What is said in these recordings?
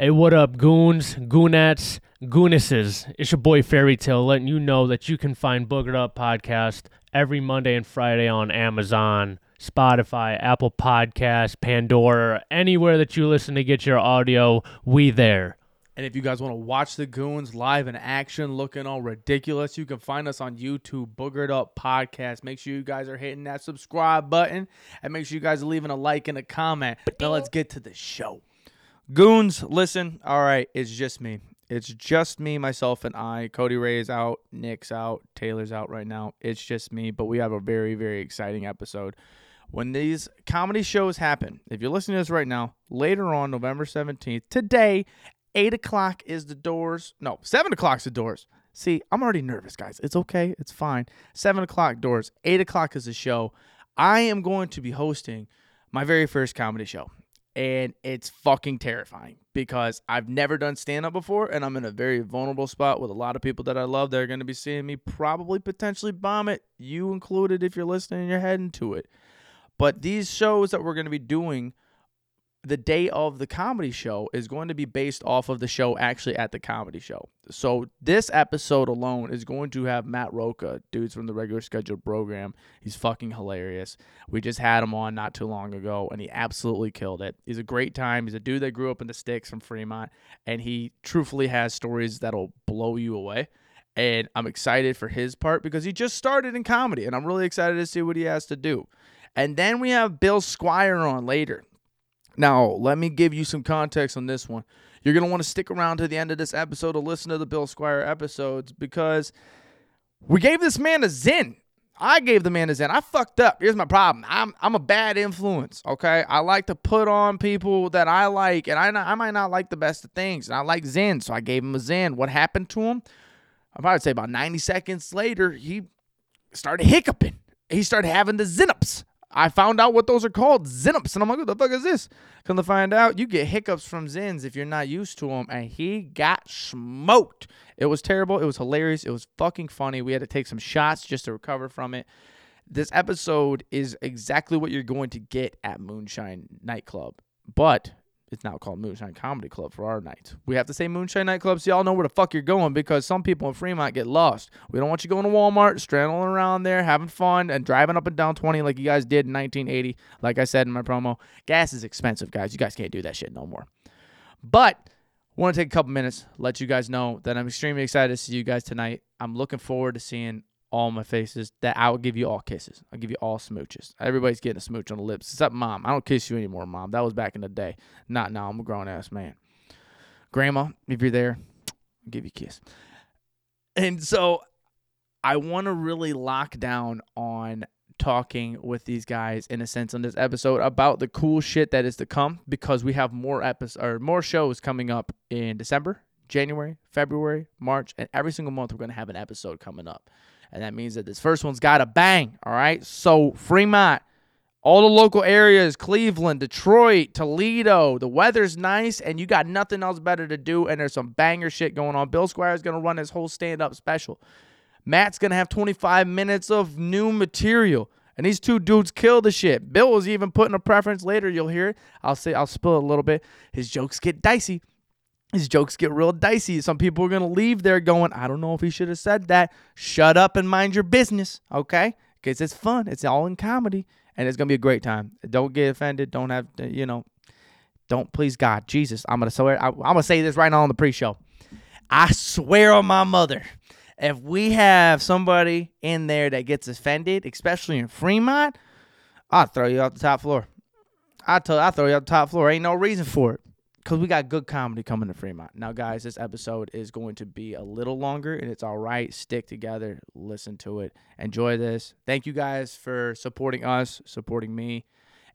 Hey, what up, goons, goonettes, goonesses? It's your boy Fairy Tale letting you know that you can find Boogered Up Podcast every Monday and Friday on Amazon, Spotify, Apple Podcasts, Pandora, anywhere that you listen to get your audio. We there. And if you guys want to watch the goons live in action, looking all ridiculous, you can find us on YouTube, Boogered Up Podcast. Make sure you guys are hitting that subscribe button and make sure you guys are leaving a like and a comment. Now let's get to the show. Goons, listen. All right, it's just me. It's just me, myself, and I. Cody Ray is out. Nick's out. Taylor's out right now. It's just me, but we have a very, very exciting episode. When these comedy shows happen, if you're listening to this right now, later on, November 17th, today, 8 o'clock is the doors. No, 7 o'clock's the doors. See, I'm already nervous, guys. It's okay. It's fine. 7 o'clock doors. 8 o'clock is the show. I am going to be hosting my very first comedy show and it's fucking terrifying because I've never done stand up before and I'm in a very vulnerable spot with a lot of people that I love. They're going to be seeing me probably potentially bomb it, you included if you're listening and you're heading to it. But these shows that we're going to be doing the day of the comedy show is going to be based off of the show actually at the comedy show. So this episode alone is going to have Mat Roca, dudes from the regular scheduled program. He's fucking hilarious. We just had him on not too long ago and he absolutely killed it. He's a great time. He's a dude that grew up in the sticks from Fremont and he truthfully has stories that'll blow you away. And I'm excited for his part because he just started in comedy and I'm really excited to see what he has to do. And then we have Bill Squire on later. Now, let me give you some context on this one. You're going to want to stick around to the end of this episode to listen to the Bill Squire episodes because we gave this man a Zyn. I gave the man a Zyn. I fucked up. Here's my problem. I'm I'm a bad influence. Okay, I like to put on people that I like, and I I might not like the best of things, and I like Zyn, so I gave him a Zyn. What happened to him? I probably say about 90 seconds later, he started hiccuping. He started having the Zenups. I found out what those are called, Zenops, and I'm like, what the fuck is this? Come to find out, you get hiccups from Zyns if you're not used to them, and he got smoked. It was terrible. It was hilarious. It was fucking funny. We had to take some shots just to recover from it. This episode is exactly what you're going to get at Moonshine Nightclub, but it's now called Moonshine Comedy Club for our night. We have to say Moonshine Nightclub so y'all know where the fuck you're going because some people in Fremont get lost. We don't want you going to Walmart, straddling around there, having fun, and driving up and down 20 like you guys did in 1980. Like I said in my promo, gas is expensive, guys. You guys can't do that shit no more. But want to take a couple minutes, let you guys know that I'm extremely excited to see you guys tonight. I'm looking forward to seeing all my faces that I will give you all kisses. I'll give you all smooches. Everybody's getting a smooch on the lips, except mom. I don't kiss you anymore, mom. That was back in the day. Not now. I'm a grown ass man. Grandma, if you're there, I'll give you a kiss. And so I want to really lock down on talking with these guys in a sense on this episode about the cool shit that is to come because we have more episodes or more shows coming up in December, January, February, March, and every single month we're going to have an episode coming up. And that means that this first one's got a bang. All right. So, Fremont, all the local areas Cleveland, Detroit, Toledo. The weather's nice and you got nothing else better to do. And there's some banger shit going on. Bill Squire is going to run his whole stand up special. Mat's going to have 25 minutes of new material. And these two dudes kill the shit. Bill was even putting a preference later. You'll hear it. I'll say I'll spill a little bit. His jokes get dicey his jokes get real dicey. Some people are going to leave there going, I don't know if he should have said that. Shut up and mind your business, okay? Because it's fun. It's all in comedy, and it's going to be a great time. Don't get offended. Don't have, to, you know, don't please God, Jesus. I'm going to swear. I'm going to say this right now on the pre-show. I swear on my mother, if we have somebody in there that gets offended, especially in Fremont, I'll throw you off the top floor. I tell, I'll throw you off the top floor. Ain't no reason for it because we got good comedy coming to Fremont. Now, guys, this episode is going to be a little longer, and it's all right. Stick together, listen to it, enjoy this. Thank you guys for supporting us, supporting me,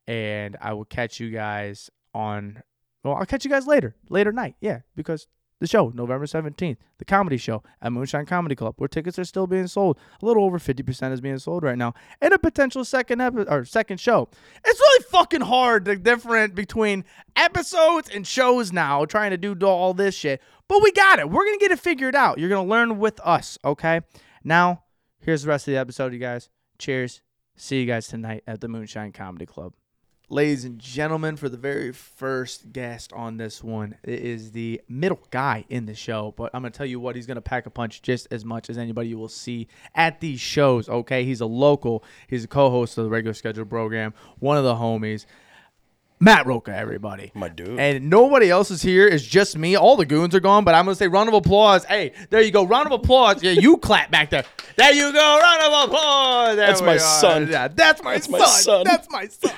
and I will catch you guys on. Well, I'll catch you guys later, later night. Yeah, because the show, November 17th, the comedy show at Moonshine Comedy Club, where tickets are still being sold. A little over 50% is being sold right now. And a potential second episode or second show. It's really fucking hard to different between episodes and shows now, trying to do all this shit. But we got it. We're gonna get it figured out. You're gonna learn with us, okay? Now, here's the rest of the episode, you guys. Cheers. See you guys tonight at the Moonshine Comedy Club. Ladies and gentlemen, for the very first guest on this one. It is the middle guy in the show, but I'm going to tell you what, he's going to pack a punch just as much as anybody you will see at these shows, okay? He's a local, he's a co host of the regular schedule program, one of the homies. Mat Roca, everybody. My dude. And nobody else is here. It's just me. All the goons are gone, but I'm going to say round of applause. Hey, there you go. Round of applause. Yeah, you clap back there. There you go. Round of applause. There That's my are. son. Yeah, that's my That's son. my son. That's my son.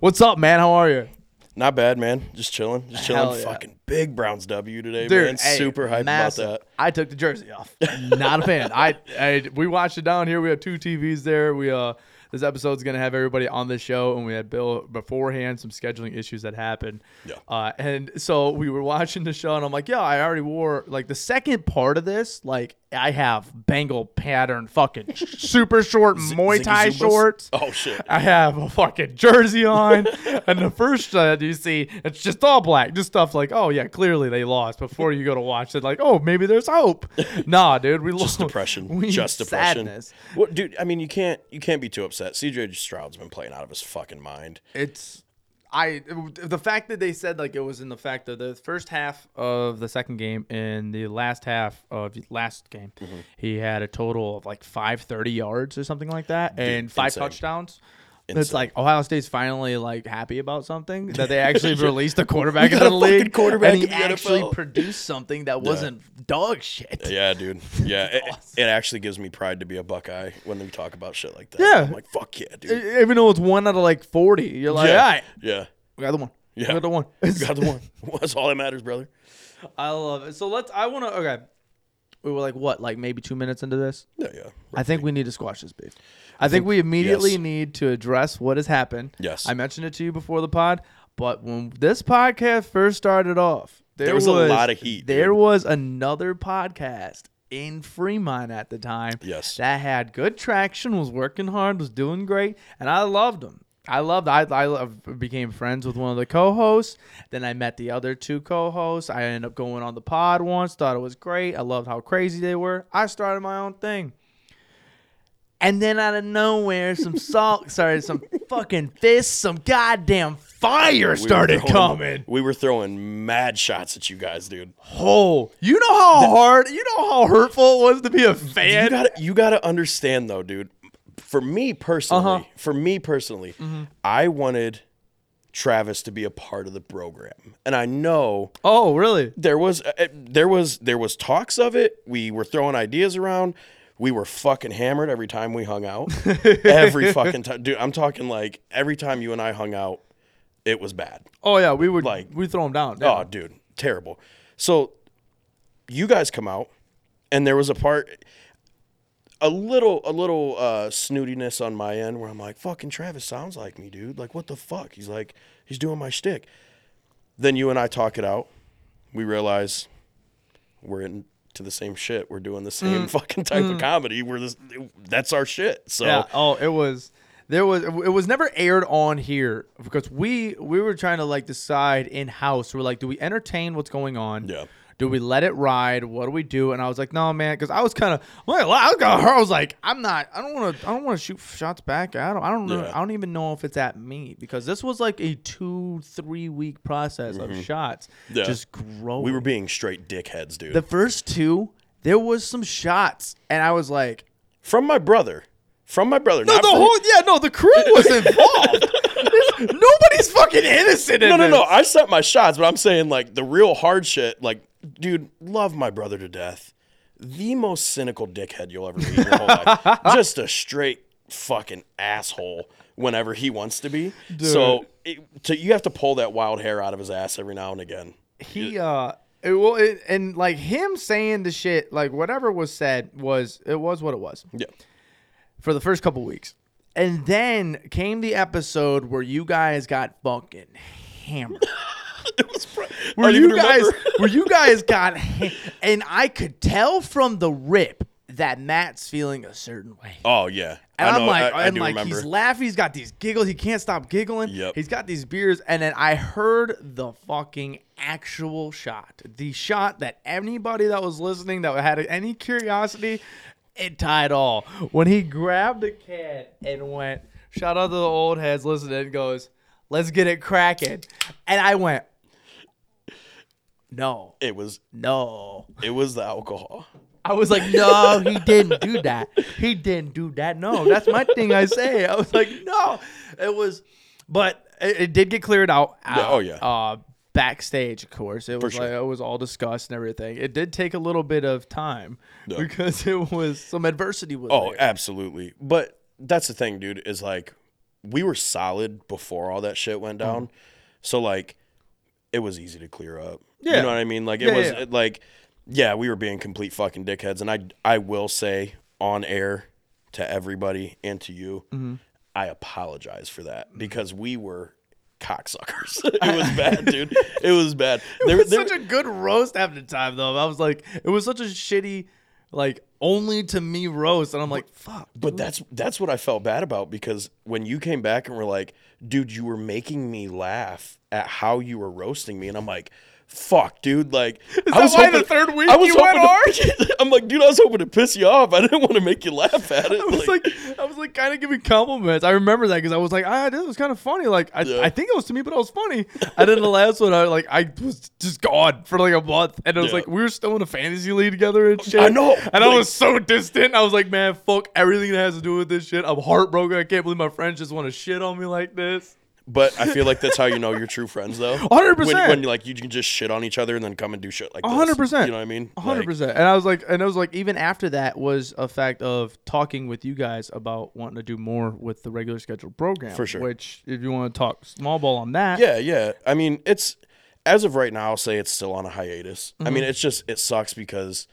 What's up, man? How are you? Not bad, man. Just chilling. Just chilling. Yeah. Fucking big Browns W today, Dude, man. hey, Super hyped massive. about that. I took the jersey off. Not a fan. I, I we watched it down here. We have two TVs there. We uh this episode's gonna have everybody on the show, and we had Bill beforehand. Some scheduling issues that happened. Yeah. Uh, and so we were watching the show, and I'm like, yeah, I already wore like the second part of this. Like I have Bengal pattern, fucking super short Muay Thai shorts. Oh shit. I have a fucking jersey on, and the first uh, you see, it's just all black, just stuff like, oh yeah, clearly they lost. Before you go to watch it, like, oh maybe there's hope. nah, dude, we Just lost. depression. We Just depression. Sadness. What, dude? I mean, you can't you can't be too upset. CJ Stroud's been playing out of his fucking mind. It's I the fact that they said like it was in the fact that the first half of the second game and the last half of the last game, Mm-hmm. he had a total of like five thirty yards or something like that, and five insane. touchdowns. It's like Ohio State's finally like happy about something that they actually released a quarterback We got the league, quarterback and he actually NFL. produced something that wasn't dog shit. Yeah, dude. Yeah, it, it actually gives me pride to be a Buckeye when they talk about shit like that. Yeah. I'm like, fuck yeah, dude. Even though it's one out of like forty, you're like, yeah, all right, yeah. we got the one. Yeah. we got the one. You got the one. That's all that matters, brother. I love it. So let's. I want to. Okay, we were like what, like maybe two minutes into this. Yeah, yeah. I think we need to squash this beef. I think we immediately yes. need to address what has happened. Yes. I mentioned it to you before the pod, but when this podcast first started off, there, There was a lot of heat, There dude. was another podcast in Fremont at the time. Yes. That had good traction, was working hard, was doing great, and I loved them. I loved. I I love- became friends with one of the co-hosts. Then I met the other two co-hosts. I ended up going on the pod once. Thought it was great. I loved how crazy they were. I started my own thing. And then out of nowhere, some salt started, some fucking fists, some goddamn fire We started throwing- coming. We were throwing mad shots at you guys, dude. Oh, you know how hard, you know how hurtful it was to be a fan. You gotta you gotta understand though, dude. For me personally, Uh-huh. for me personally, I wanted Travis to be a part of the program, and I know oh, really? there was uh, there was there was talks of it. We were throwing ideas around. We were fucking hammered every time we hung out. every fucking time, dude. I'm talking like every time you and I hung out, it was bad. Oh yeah, we would Like- like we throw them down. Oh, dude, terrible. So you guys come out, and there was a part, a little, a little uh, snootiness on my end where I'm like, "Fucking Travis sounds like me, dude. Like, what the fuck?" He's like, he's doing my shtick. Then you and I talk it out. We realize we're into the same shit. We're doing the same fucking type of comedy. We're this. That's our shit. So Yeah. Oh, it was. There was. It was never aired on here because we we were trying to like decide in house. We're like, do we entertain what's going on? Yeah. Do we let it ride? What do we do? And I was like, no, man, because I was kind of, I was hurt. I was like, I'm not. I don't want to. I don't want to shoot shots back. I don't. I don't. Yeah. I don't even know if it's at me because this was like a two, three week process of shots. Mm-hmm. Yeah. Just growing. we were being straight dickheads, dude. the first two. There was some shots, and I was like, from my brother. From my brother. No, the from- whole yeah, no, the crew was involved. Nobody's fucking innocent. In No, no, this. no. I sent my shots, but I'm saying like the real hard shit. Like, dude, love my brother to death. The most cynical dickhead you'll ever meet in your whole life. Just a straight fucking asshole. Whenever he wants to be. So, it, to, you have to pull that wild hair out of his ass every now and again. He uh, it, well, it, and like him saying the shit, like whatever was said was it was what it was Yeah. for the first couple weeks, and then came the episode where you guys got fucking hammered. Don't you guys where you guys got and I could tell from the rip that Mat's feeling a certain way. Oh yeah. And I I'm like, I, I like remember. he's laughing, he's got these giggles, he can't stop giggling. Yep. He's got these beers, and then I heard the fucking actual shot. The shot that anybody that was listening that had any curiosity, it tied all. When he grabbed the can and went, shout out to the old heads listening, and goes, let's get it cracking. And I went, no, It was no. it was the alcohol. I was like, no, he didn't do that. He didn't do that. No, that's my thing. I say. I was like, no, it was, but it, it did get cleared out. Yeah, oh, yeah. Uh, backstage, of course, it was sure. like it was all discussed and everything. It did take a little bit of time because it was some adversity was. Oh, there. absolutely. But that's the thing, dude, is like we were solid before all that shit went down. So like it was easy to clear up. Yeah. You know what I mean? Like it Yeah, was yeah. it, like yeah, we were being complete fucking dickheads and I I will say on air to everybody and to you, Mm-hmm. I apologize for that because we were cocksuckers. it was bad, dude. It was bad. It There, was there, such a good roast half the time, though. I was like, it was such a shitty, like only to me roast, and I'm like, fuck. But that's that's what I felt bad about because when you came back and were like, dude, you were making me laugh at how you were roasting me, and I'm like, fuck, dude, like I that why the third week I was you went hoping to, I'm like, dude, I was hoping to piss you off. I didn't want to make you laugh at it. I was like, I was like kind of giving compliments. I remember that because I was like, ah, this was kind of funny. Like, I, Yeah. I think it was to me, but it was funny. And then the last one, I like, I was just gone for like a month, and it was Yeah. like we were still in a fantasy league together and shit. I know. and I was so distant. I was like, man, fuck everything that has to do with this shit. I'm heartbroken. I can't believe my friends just want to shit on me like this. But I feel like that's how you know you're true friends, though. 100%. When, when like you can just shit on each other and then come and do shit like 100%. You know what I mean? Hundred Like, percent. And I was like, and I was like, even after that was a fact of talking with you guys about wanting to do more with the regular scheduled program. For sure. Which, if you want to talk small ball on that, Yeah, yeah. I mean, it's as of right now, I'll say it's still on a hiatus. I Mm-hmm. mean, it's just it sucks because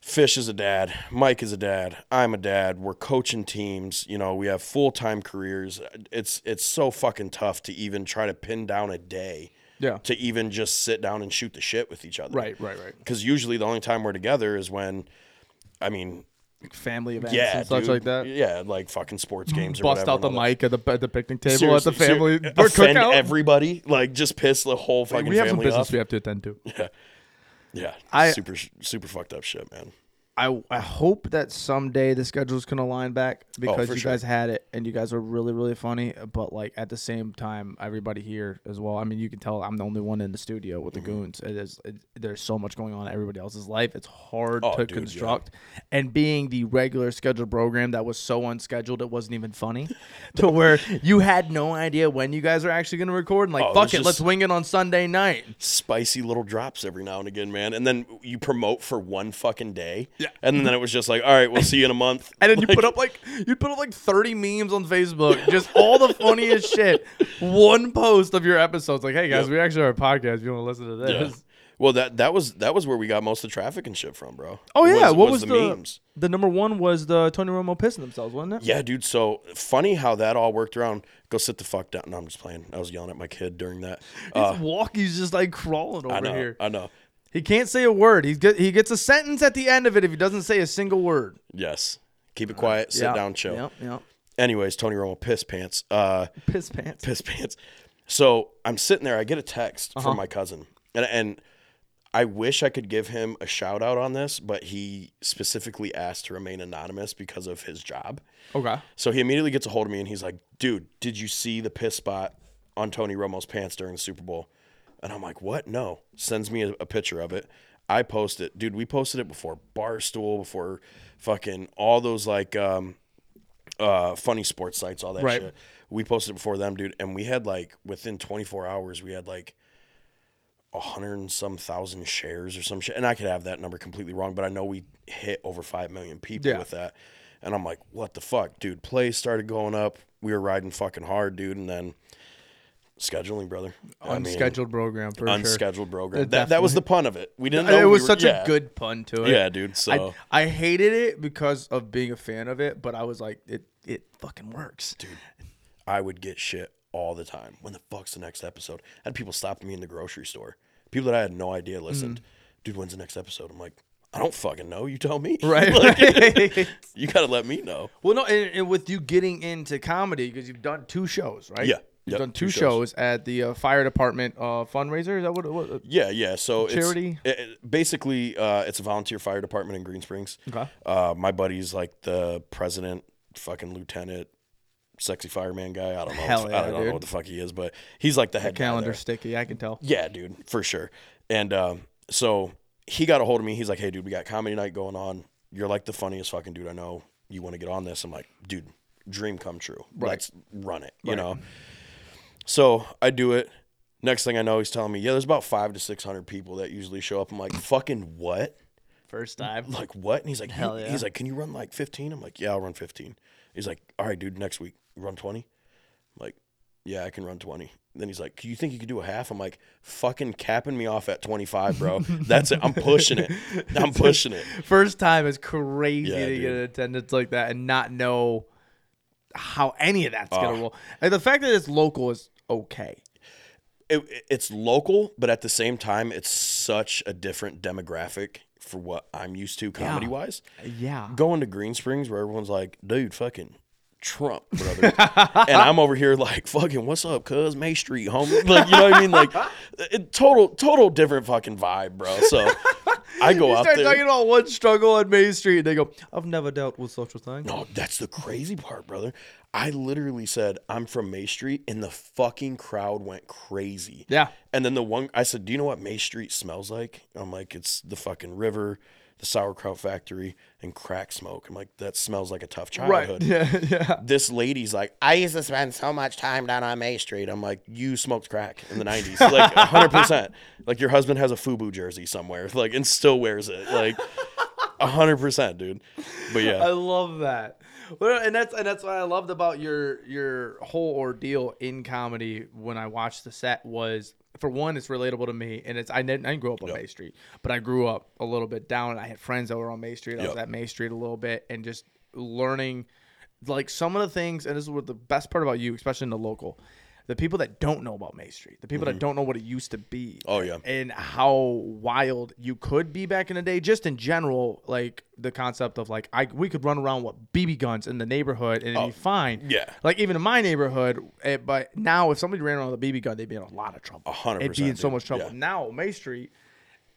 Fish is a dad, Mike is a dad, I'm a dad. We're coaching teams. You know, we have full time careers. It's it's so fucking tough to even try to pin down a day yeah, to even just sit down and shoot the shit with each other. right, right, right. Because usually the only time we're together is when, I mean, Family events yeah, and such dude. like that. Yeah, like fucking sports games or Bust whatever. out the and all that. mic at the at the picnic table Seriously, at the family ser- offend cookout. everybody. Like just piss the whole fucking we have some business we have to attend to. Yeah, I- super super fucked up shit, man. I, I hope that someday the schedules can align back because Oh, you sure. guys had it and you guys were really really funny. But like at the same time, everybody here as well. I mean, you can tell I'm the only one in the studio with the Mm-hmm. goons. It is it, there's so much going on in everybody else's life. It's hard Oh, to dude, yeah. construct. And being the regular scheduled program that was so unscheduled, it wasn't even funny. to where you had no idea when you guys are actually going to record. And like, Oh, fuck it, let's wing it on Sunday night. Spicy little drops every now and again, man. And then you promote for one fucking day. Yeah. And then it was just like, all right, we'll see you in a month. And then you put up like you put up like 30 memes on Facebook, just all the funniest shit. One post of your episodes, like, hey guys, we actually have a podcast. If you want to listen to this. Well, that that was that was where we got most of the traffic and shit from, bro. Oh yeah, what was, the, memes? the number one was the Tony Romo pissing themselves, wasn't it? Yeah, dude. So funny how that all worked around. Go sit the fuck down. No, I'm just playing. I was yelling at my kid during that. Uh, His walk, he's just like crawling over I know. here. I know. He can't say a word. He get, he gets a sentence at the end of it if he doesn't say a single word. Yes. Keep it quiet. Sit Yep, down. Chill. Yep, yep. Anyways, Tony Romo piss pants. Uh, Piss pants. piss pants. So I'm sitting there. I get a text Uh-huh. from my cousin, and and I wish I could give him a shout out on this, but he specifically asked to remain anonymous because of his job. Okay. So he immediately gets a hold of me and he's like, "Dude, did you see the piss spot on Tony Romo's pants during the Super Bowl?" And I'm like, "What? No." Sends me a, a picture of it. I post it, dude. We posted it before Barstool, before fucking all those like um, uh, funny sports sites, all that Right. shit. We posted it before them, dude, and we had like within 24 hours, we had like a hundred and some thousand shares or some shit. And I could have that number completely wrong, but I know we hit over five million people Yeah. with that. And I'm like, what the fuck, dude? Plays started going up. We were riding fucking hard, dude, and then scheduling, brother. I mean, Unscheduled program for sure. unscheduled program. That, that was the pun of it. We didn't. Know It we was were- such yeah. a good pun to it. Yeah, dude. So I, I hated it because of being a fan of it, but I was like, it it fucking works. dude, I would get shit all the time. When the fuck's the next episode? I had people stopping me in the grocery store. People that I had no idea listened. Mm. Dude, when's the next episode? I'm like, I don't fucking know. You tell me. Right. Like, you gotta let me know. well, no, and, and with you getting into comedy because you've done two shows, right? Yeah. You've Yep, done two two shows. shows. at the uh, fire department uh, fundraiser. Is that what? what uh, Yeah, yeah. So Charity? It's, it, it- basically, uh, it's a volunteer fire department in Green Springs. Okay. Uh, my buddy's like the president, fucking lieutenant, sexy fireman guy. I don't know. Hell I yeah, don't know what the fuck he is, but he's like the head guy Calendar sticky, I can tell. Yeah, dude, for sure. And um, so he got a hold of me. He's like, "Hey, dude, we got comedy night going on. You're like the funniest fucking dude I know. You want to get on this?" I'm like, "Dude, dream come true. Let's run it." You know. So I do it. Next thing I know, he's telling me, "Yeah, there's about five to six hundred people that usually show up." I'm like, "Fucking what? First time. Like what?" And he's like, Hell yeah. "He's like, can you run like 15?" I'm like, "Yeah, I'll run 15." He's like, "All right, dude, next week run 20." I'm like, "Yeah, I can run 20." Then he's like, "You think you could do a half?" I'm like, "Fucking capping me off at 25, bro. That's it. I'm pushing it. I'm pushing it." First time is crazy Yeah, to get an attendance like that and not know how any of that's gonna Oh. roll. And the fact that it's local is okay. it, it's local, but at the same time, it's such a different demographic for what I'm used to comedy wise. Yeah. Going to Green Springs where everyone's like, dude, fucking Trump, brother. and I'm over here like, fucking, what's up, cuz? May Street, homie. Like, you know what I mean? Like, it, total, total different fucking vibe, bro. So I go You out start there. talking about one struggle on May Street, and they go, "I've never dealt with such a thing." No, that's the crazy part, brother. I literally said, I'm from May Street, and the fucking crowd went crazy. Yeah. And then the one, I said, Do you know what May Street smells like? I'm like, It's the fucking river, the sauerkraut factory, and crack smoke. I'm like, That smells like a tough childhood. Yeah. Yeah. This lady's like, I used to spend so much time down on May Street. I'm like, You smoked crack in the 90s. Like, 100%. Like, your husband has a Fubu jersey somewhere, like, and still wears it. Like, 100%, dude. But yeah. I love that. Well, and that's and that's what I loved about your your whole ordeal in comedy when I watched the set was for one, it's relatable to me, and it's I didn't, I didn't grow up on Yep. May Street, but I grew up a little bit down. I had friends that were on May Street. I was at May Street a little bit, and just learning like some of the things. And this is what the best part about you, especially in the local. The people that don't know about May Street, the people that don't know what it used to be, Mm-hmm. Oh, yeah. and how wild you could be back in the day. Just in general, like the concept of like I we could run around with BB guns in the neighborhood and it'd be fine. Oh, yeah. like even in my neighborhood. eh, but now, if somebody ran around with a BB gun, they'd be in a lot of trouble. A hundred It'd be in so much trouble. Yeah. Now, May Street.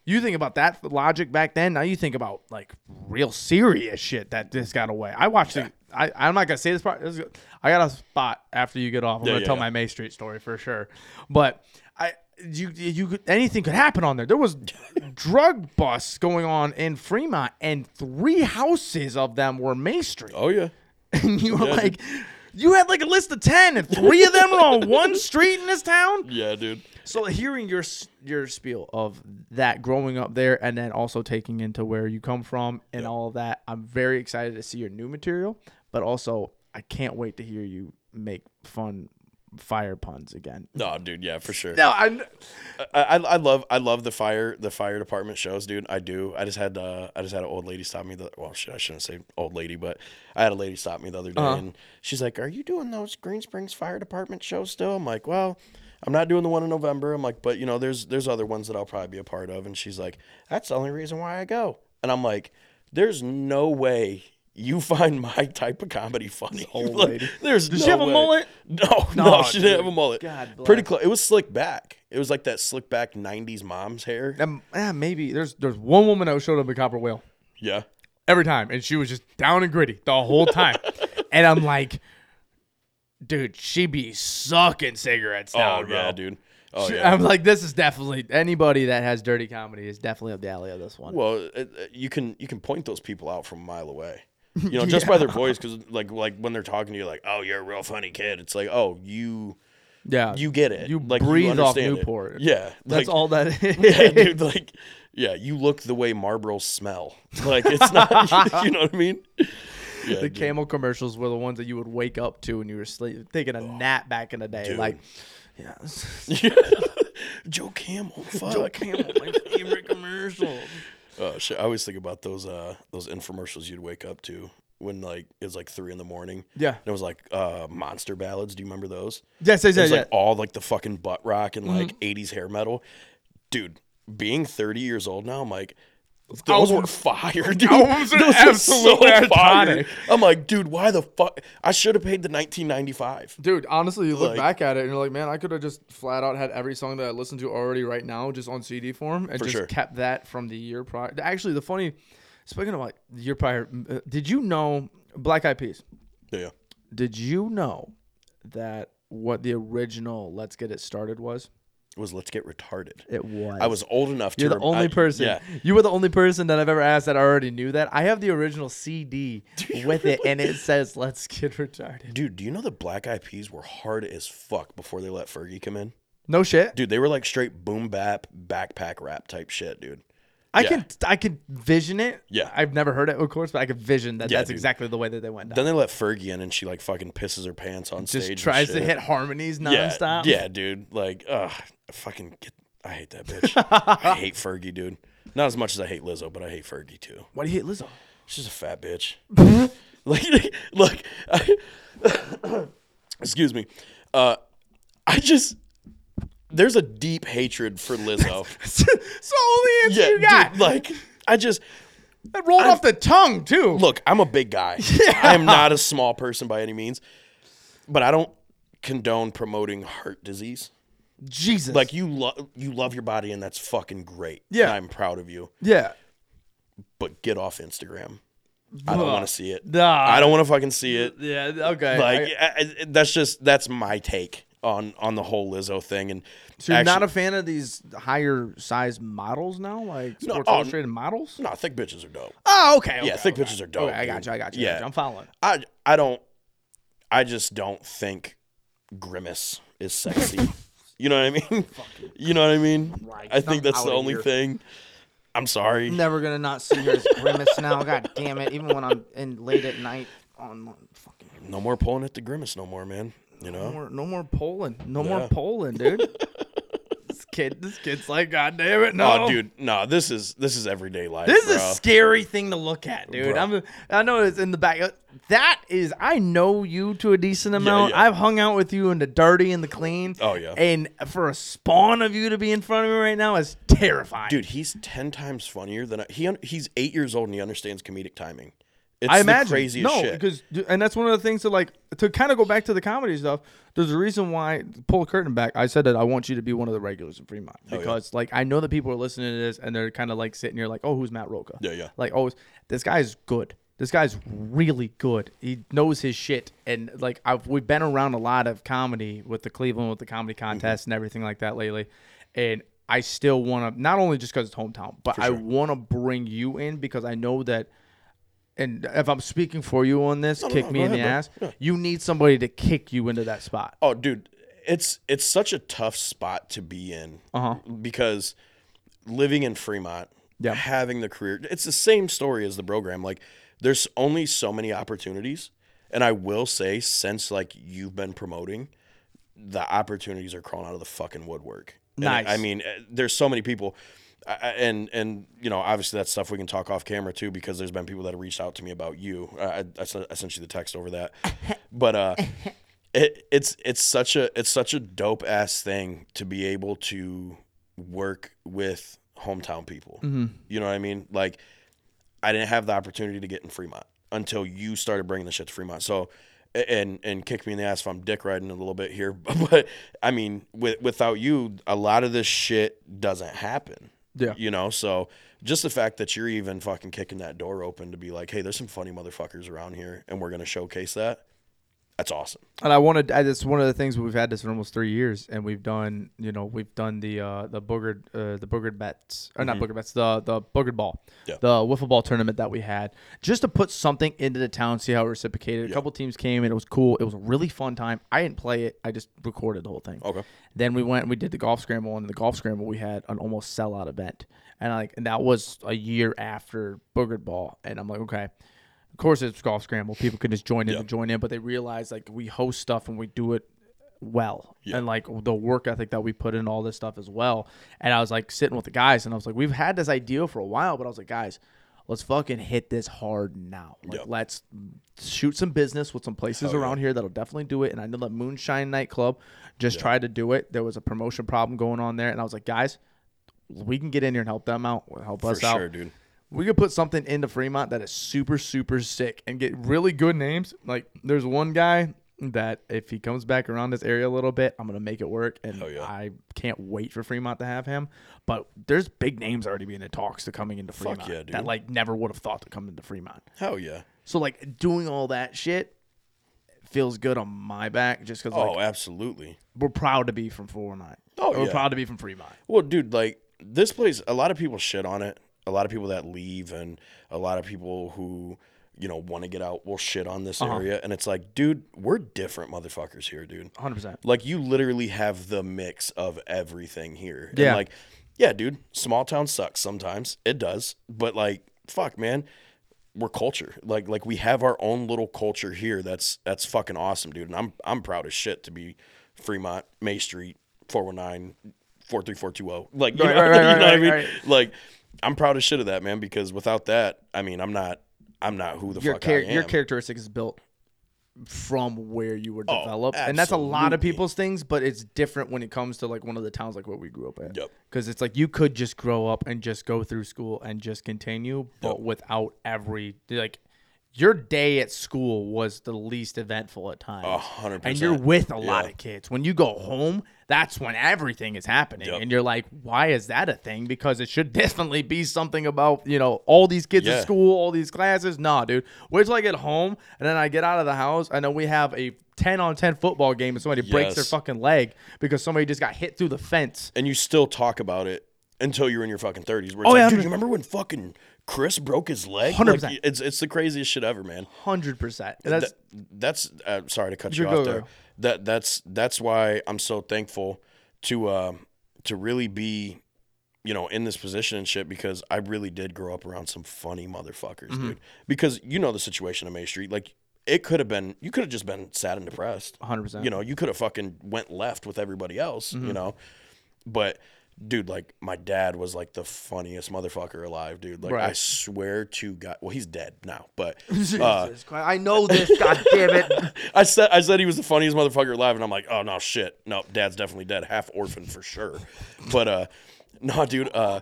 You think about that logic back then. Now you think about like real serious shit that just got away. I watched it. I, I'm not gonna say this part. this is- I got a spot after you get off. I'm Yeah, gonna yeah, tell yeah. my May Street story for sure. But I, you, you, could, anything could happen on there. There was drug busts going on in Fremont, and three houses of them were May Street. Oh, yeah. And you were like, you had like a list of ten, and three of them were on one street in this town. Yeah, dude. So hearing your s- your spiel of that growing up there and then also taking into where you come from and all of that, I'm very excited to see your new material, but also I can't wait to hear you make fun fire puns again. No, dude. Yeah, for sure. No, I I, I I love I love the fire the fire department shows, dude. I do. I just had uh I just had an old lady stop me. The well, shit, I shouldn't say old lady, but I had a lady stop me the other day, Uh-huh. and she's like, "Are you doing those Green Springs Fire Department shows still?" I'm like, "Well." I'm not doing the one in November. I'm like, but you know, there's there's other ones that I'll probably be a part of. And she's like, that's the only reason why I go. And I'm like, there's no way you find my type of comedy funny. old Like, lady. There's Does no she have a mullet? No, no, No, she didn't have a mullet. God Pretty close. It was slick back. It was like that slick back '90s mom's hair. um, yeah, maybe there's there's one woman that showed up at Copper Whale Yeah. every time, and she was just down and gritty the whole time, and I'm like, dude, she be sucking cigarettes down, Oh yeah, dude. Oh yeah. I'm like, this is definitely anybody that has dirty comedy is definitely up the alley of this one. Well, it- you can you can point those people out from a mile away. You know, just by their voice, because like like when they're talking to you, like, "Oh, you're a real funny kid." It's like, "Oh, you yeah, you get it. You like breathe off understand it. Newport. Yeah, that's like, all that is. Yeah, dude. Like, yeah, you look the way Marlboros smell. Like, it's not. you know what I mean? Yeah, the dude. camel commercials were the ones that you would wake up to when you were sleep, taking a nap back in the day. dude. Like, yeah, Joe Camel. Fuck. Joe Camel, my favorite commercial. Oh shit! I always think about those uh those infomercials you'd wake up to when like it was like three in the morning. Yeah. And it was like uh monster ballads. Do you remember those? Yes, yes, It yes, was yes. like all like the fucking butt rock and like Mm-hmm. 80s hair metal. Dude, being 30 years old now, I'm like, those were fire, dude. albums are Those were absolutely iconic. I'm like, dude, why the fuck? I should have paid the 1995. Dude, honestly, you look Like- back at it and you're like, man, I could have just flat out had every song that I listened to already right now just on CD form and just sure. kept that from the year prior. Actually, the funny, speaking of like the year prior, uh, did you know Black Eyed Peas? Yeah. Did you know that what the original "Let's Get It Started" was? Was let's get retarded. It was. I was old enough to. You're the rem- only I- person. Yeah, You were the only person that I've ever asked that I already knew that. I have the original CD with it, and it says "Let's Get Retarded." dude. Do you know the Black Eyed Peas were hard as fuck before they let Fergie come in? No shit. Dude, they were like straight boom bap backpack rap type shit, dude. I yeah. can I can vision it. Yeah. I've never heard it, of course, but I can vision that Yeah, that's dude. exactly the way that they went down. Then they let Fergie in, and she like fucking pisses her pants on Just stage. Just tries to hit harmonies yeah, nonstop. Yeah, dude. Like, ugh, fucking get. I hate that bitch. I hate Fergie, dude. Not as much as I hate Lizzo, but I hate Fergie too. Why do you hate Lizzo? She's a fat bitch. like, look, I, excuse me. Uh, I just there's a deep hatred for Lizzo. so the only answer yeah, you got. dude, like I just That rolled off the tongue too. look. I'm a big guy. I am not a small person by any means, but I don't condone promoting heart disease. Jesus. Like you love you love your body, and that's fucking great. Yeah. and I'm proud of you. yeah. But get off Instagram. I don't want to see it. Nah. I don't want to fucking see it. Yeah. Okay. like I- I, I- that's just that's my take on on the whole Lizzo thing and so you're actually- not a fan of these higher size models now, like No, Sports oh, Illustrated models? no thick bitches are dope Oh, okay. okay yeah thick okay. bitches are dope Okay, I got dude. you. I got you. I yeah you. I'm following. I I don't I just don't think grimace is sexy you know what I mean you know what I mean Right. I think I'm that's the only here. thing I'm sorry Never gonna not see her as grimace now. God damn it! Even when I'm in late at night on fucking. no more pulling at the grimace no more man you No know more, no more Poland. No more Yeah. Poland, dude. this kid, this kid's like, God damn it, no, oh dude no this is this is everyday life This is bro. a scary thing to look at, dude. Bro. I'm, I know it's in the back. That is, I know you to a decent amount. yeah. I've hung out with you in the dirty and the clean. Oh, yeah. And for a spawn of you to be in front of me right now is terrifying, dude he's 10 times funnier than I, he he's 8 years old and he understands comedic timing it's I imagine craziest no, shit because and that's one of the things that like to kind of go back to the comedy stuff. There's a reason why pull the curtain back. I said that I want you to be one of the regulars in Fremont oh, yeah. because like I know that people are listening to this and they're kind of like sitting here like, oh, who's Mat Roca? Yeah, yeah. Like, oh, this guy's good. This guy's really good. He knows his shit, and like I've we've been around a lot of comedy with the Cleveland with the comedy Mm-hmm. contest and everything like that lately, and I still want to not only just because it's hometown, but I want to bring you in because I know that and if I'm speaking for you on this, no, kick no, me go in the ahead, bro. ass. You need somebody to kick you into that spot. Oh, dude, it's it's such a tough spot to be in Uh-huh. because living in Fremont, Yeah. having the career, it's the same story as the program. Like, there's only so many opportunities, and I will say, since like you've been promoting, the opportunities are crawling out of the fucking woodwork. Nice. I mean, uh, there's so many people. I- And and you know obviously that's stuff we can talk off camera too because there's been people that have reached out to me about you. I, I, sent I sent you the text over that, but uh, it, it's it's such a it's such a dope ass thing to be able to work with hometown people. You know what I mean? Like I didn't have the opportunity to get in Fremont until you started bringing the shit to Fremont. So and and kick me in the ass if I'm dick riding a little bit here, but I mean with, without you, a lot of this shit doesn't happen. Yeah. You know, so just the fact that you're even fucking kicking that door open to be like, hey, there's some funny motherfuckers around here, and we're gonna showcase that. That's awesome. And I wanted it's one of the things we've had this for almost three years, and we've done you know we've done the uh, the boogered uh, the boogered bets or not boogered bets the the boogered ball, Mm-hmm. Yeah. the wiffle ball tournament that we had just to put something into the town, see how it reciprocated. A couple teams came and it was cool. It was a really fun time. I didn't play it. I just recorded the whole thing. Okay. Then we went and we did the golf scramble, and the golf scramble we had an almost sellout event, and like and that was a year after boogered ball, and I'm like, okay, of course it's golf scramble. People can just join in Yeah. and join in, but they realize like we host stuff and we do it well, Yeah. and like the work ethic that we put in all this stuff as well. And I was like sitting with the guys, and I was like, we've had this idea for a while, but I was like, guys. Let's fucking hit this hard now. Like, Yeah. let's shoot some business with some places Hell yeah. around here that'll definitely do it. And I know that Moonshine nightclub just tried to do it. There was a promotion problem going on there, and I was like, guys, we can get in here and help them out, help For us sure, out. dude. We could put something into Fremont that is super, super sick and get really good names. Like, there's one guy that if he comes back around this area a little bit, I'm gonna make it work, and Hell yeah. I can't wait for Fremont to have him. But there's big names already being in talks to coming into Fuck Fremont yeah, dude. that like never would have thought to come into Fremont. Hell yeah. So like doing all that shit feels good on my back just because Oh, like absolutely. we're proud to be from 409. Oh, we're yeah. proud to be from Fremont. Well, dude, like this place, a lot of people shit on it. A lot of people that leave, and a lot of people who, you know, want to get out will shit on this Uh-huh. area. And it's like, dude, we're different motherfuckers here, dude. 100. percent Like you literally have the mix of everything here. And, Yeah. like, yeah, dude, small town sucks sometimes. It does. But like, fuck, man. We're culture. Like like we have our own little culture here that's that's fucking awesome, dude. And I'm I'm proud as shit to be Fremont, May Street, 419, 43420. Like you Right, know, right, right, you know what I mean? Like I'm proud as shit of that, man, because without that, I mean, I'm not I'm not who the Your fuck char- I am. your characteristic is built from where you were Oh, developed, and that's a lot of people's things. But it's different when it comes to like one of the towns like where we grew up at. Yep. Because it's like you could just grow up and just go through school and just continue, but Yep. without every like. Your day at school was the least eventful at times. A hundred And you're with a lot Yeah. of kids. When you go home, that's when everything is happening. Yep. And you're like, why is that a thing? Because it should definitely be something about, you know, all these kids Yeah. at school, all these classes. Nah, dude. Wait till I get home and then I get out of the house. I know we have a 10 on 10 football game and somebody breaks their fucking leg because somebody just got hit through the fence. and you still talk about it until you're in your fucking thirties. Where it's Oh, like, yeah, dude, you remember when fucking Chris broke his leg? 100%. It's it's the craziest shit ever, man. 100%. That's, That- that's uh, sorry to cut you off good, there. That that's that's why I'm so thankful to uh, to really be you know in this position and shit because I really did grow up around some funny motherfuckers, Mm-hmm. dude. Because you know the situation in May Street, like it could have been you could have just been sad and depressed. 100%. You know, you could have fucking went left with everybody else, Mm-hmm. you know. But dude, like my dad was like the funniest motherfucker alive, dude. Like I swear to God, well he's dead now, but uh, I know this, god damn it. I said I said he was the funniest motherfucker alive, and I'm like, oh no, shit, no, dad's definitely dead, half orphan for sure. But uh, no, dude, uh,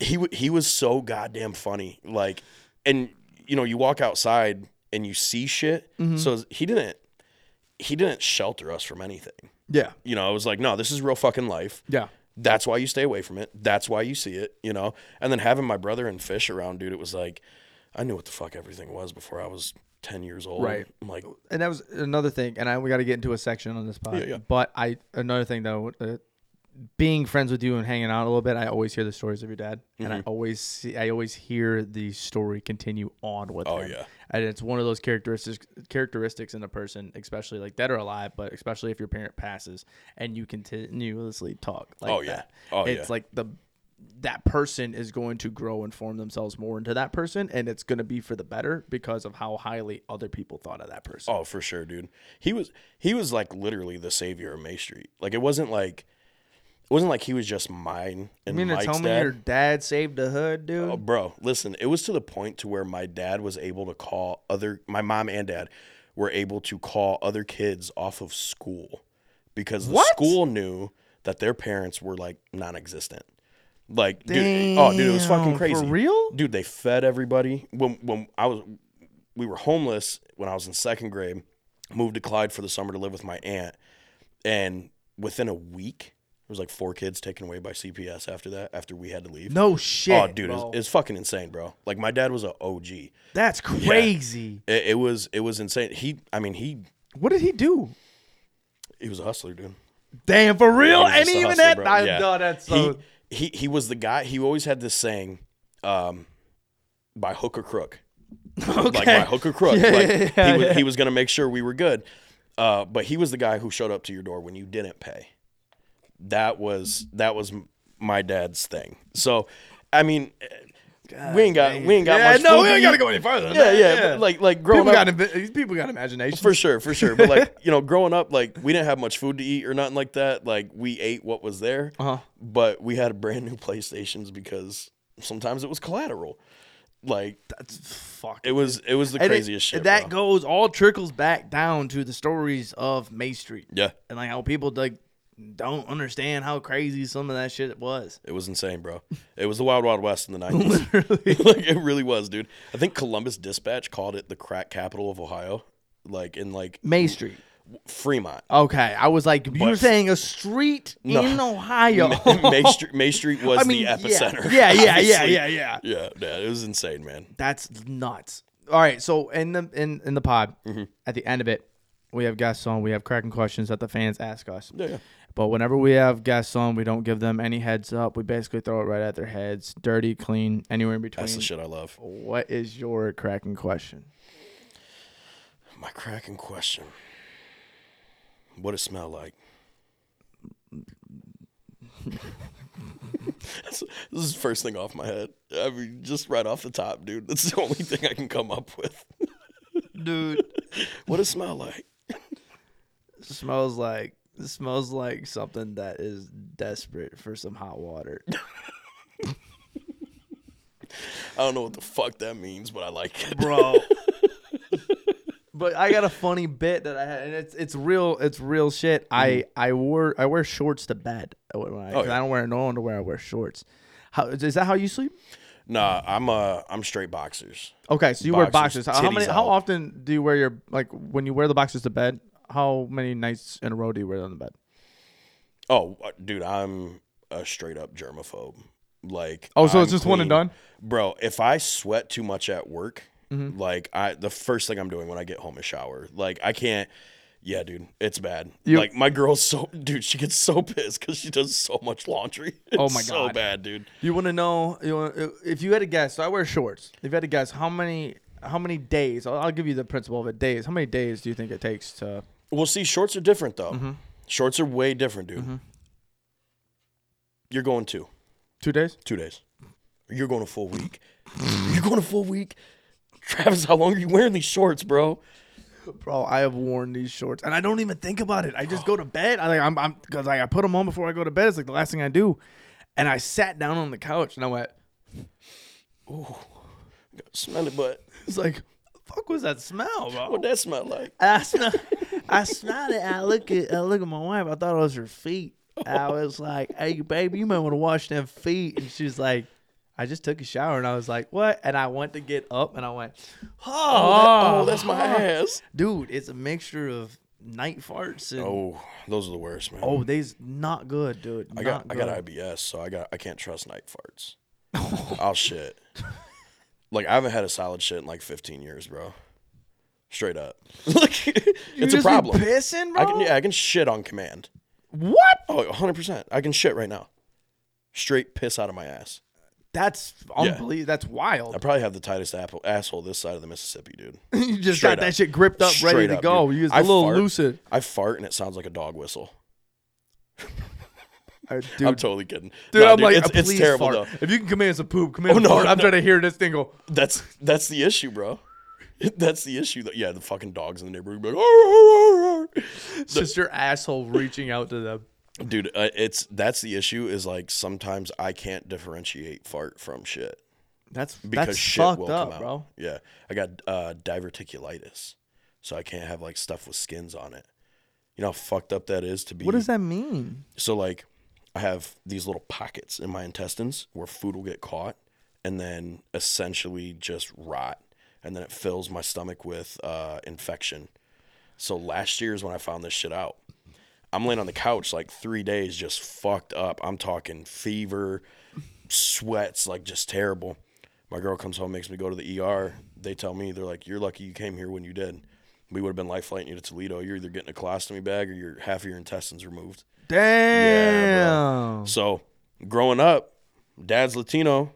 he w- he was so goddamn funny, like, and you know, you walk outside and you see shit. So he didn't he didn't shelter us from anything. Yeah. You know, I was like, no, this is real fucking life. Yeah. That's why you stay away from it. That's why you see it, you know? And then having my brother and Fish around, dude, it was like, I knew what the fuck everything was before I was 10 years old. Right. I'm like, and that was another thing and I, we got to get into a section on this pod Yeah, yeah. but i another thing though uh, being friends with you and hanging out a little bit i always hear the stories of your dad and Mm-hmm. i always see i always hear the story continue on with Oh, him yeah. and it's one of those characteristics characteristics in a person especially like dead or alive but especially if your parent passes and you continuously talk like Oh, yeah. that Oh, it's yeah. like the that person is going to grow and form themselves more into that person and it's going to be for the better because of how highly other people thought of that person Oh, for sure, dude. He was he was like literally the savior of May Street. Like it wasn't like it wasn't like he was just mine and You mean to Mike's tell me dad. your dad saved the hood, dude? Oh, bro, listen, it was to the point to where my dad was able to call other my mom and dad were able to call other kids off of school because the What? school knew that their parents were like non-existent. Like, dude, oh, dude, it was fucking crazy. for real? dude? They fed everybody. When when I was, we were homeless when I was in second grade. Moved to Clyde for the summer to live with my aunt, and within a week, was like four kids taken away by CPS after that. After we had to leave. no shit. Oh, dude, it's, it's fucking insane, bro. Like my dad was a OG. That's crazy. it was it was insane. He, I mean, he What did he do? he was a hustler, dude. Damn, for real? Was And even that? I, Yeah. no, that's so. he, he he was the guy. He always had this saying, um, by hook or crook. Like by hook or crook. Yeah, like yeah, yeah, he was yeah. he was gonna make sure we were good. Uh, but he was the guy who showed up to your door when you didn't pay. That was that was my dad's thing. So, I mean, eh, we ain't got we ain't got yeah, much. no, we ain't got to go any farther. Yeah, yeah, but like like growing people up, got people got imagination. for sure, for sure. But like you know, growing up, like we didn't have much food to eat or nothing like that. Like we ate what was there, Uh-huh. but we had brand new PlayStations because sometimes it was collateral. Like That's fuck. it was, it was the And it- craziest shit. That bro. goes all trickles back down to the stories of May Street yeah, and like how people like don't understand how crazy some of that shit was. it was insane, bro. It was the wild, wild west in the nineties. like it really was, dude. I think Columbus Dispatch called it the crack capital of Ohio. Like in like May Street. Fremont. Okay, I was like, you were saying a street No. in Ohio. May Street, May Street was I mean, the epicenter. Yeah, yeah, yeah, yeah, yeah, yeah. Yeah, yeah, it was insane, man. That's nuts. All right, so in the in in the pod, Mm-hmm. at the end of it, we have guests on, we have cracking questions that the fans ask us. Yeah, yeah. But whenever we have guests on, we don't give them any heads up. We basically throw it right at their heads, dirty, clean, anywhere in between. That's the shit I love. What is your cracking question? My cracking question. What it smell like? This is the first thing off my head. I mean, just right off the top, dude. That's the only thing I can come up with. Dude, What it smell like? smells like it smells like something that is desperate for some hot water. I don't know what the fuck that means, but I like it. bro. but I got a funny bit that I had, and it's it's real it's real shit. I I wore I wear shorts to bed. When I, 'cause yeah. I don't wear no underwear. I wear shorts. How is that? How you sleep? Nah, I'm uh I'm straight boxers. Okay, so you wear Boxers, boxers. How, how titties many? How out. often do you wear your like when you wear the boxers to bed? How many nights in a row do you wear them in bed? Oh, uh, dude, I'm a straight up germaphobe. Like Oh, so it's I'm just one and done? bro. If I sweat too much at work, Mm-hmm. like I, the first thing I'm doing when I get home is shower. Like I can't. Yeah, dude, it's bad. You- like my girl's so, dude, she gets so pissed because she does so much laundry. Oh It's my so God. bad, dude. You want to know? You wanna, if you had to guess? So I wear shorts. If you had to guess, how many how many days? I'll, I'll give you the principle of it. Days. How many days do you think it takes to? Well, see, shorts are different though. Mm-hmm. Shorts are way different, dude. You're going two, Two days. two days. You're going a full week. You're going a full week. Travis, how long are you wearing these shorts, bro? Bro, I have worn these shorts, and I don't even think about it. I just go to bed. I like I'm I'm because like, I put them on before I go to bed. It's like the last thing I do. And I sat down on the couch and I went, Smell it, but it's like, fuck was that smell, bro? what that smell like? I smell, I smelled it. I look at, I look at my wife. I thought it was her feet. I was like, "Hey, baby, you might want to wash them feet." And she's like, "I just took a shower." And I was like, "What?" And I went to get up, and I went, "Oh, oh, oh, oh, that's my oh. ass. dude, it's a mixture of night farts and oh, Oh, those are the worst, man. Oh, they's not good, dude. I not got I got. IBS, so I got I can't trust night farts. I'll shit. Like I haven't had a solid shit in like 15 years, bro. Straight up. like it's a problem. pissing, bro. I can yeah, I can shit on command. What? Oh, 100%. I can shit right now. Straight piss out of my ass. That's unbelievable. That's wild. I probably have the tightest apple, asshole this side of the Mississippi, dude. you just Straight got that up. shit gripped up, ready Straight to up, go. dude. You just I little fart. lucid. I fart and it sounds like a dog whistle. Uh, I'm totally kidding. Dude, Nah, I'm like, it's, it's terrible fart. though. If you can come in as a poop, come in Oh, no, fart. I'm no. trying to hear this thing go. That's that's the issue, bro. That's the issue. That yeah, the fucking dogs in the neighborhood be like, "Arr, arr, arr, arr." It's just your asshole reaching out to them. dude. Uh, it's that's the issue. Is like sometimes I can't differentiate fart from shit That's because that's shit fucked will up, come out. bro. Yeah, I got uh, diverticulitis, so I can't have like stuff with skins on it. You know how fucked up that is to be. What does that mean? So like, I have these little pockets in my intestines where food will get caught, and then essentially just rot, and then it fills my stomach with uh, infection. So last year is when I found this shit out. I'm laying on the couch like three days, just fucked up. I'm talking fever, sweats, like just terrible. My girl comes home, makes me go to the ER. They tell me they're like, "You're lucky you came here when you did. We would have been life flighting you to Toledo. You're either getting a colostomy bag or your half of your intestines removed." Damn. So growing up, dad's Latino.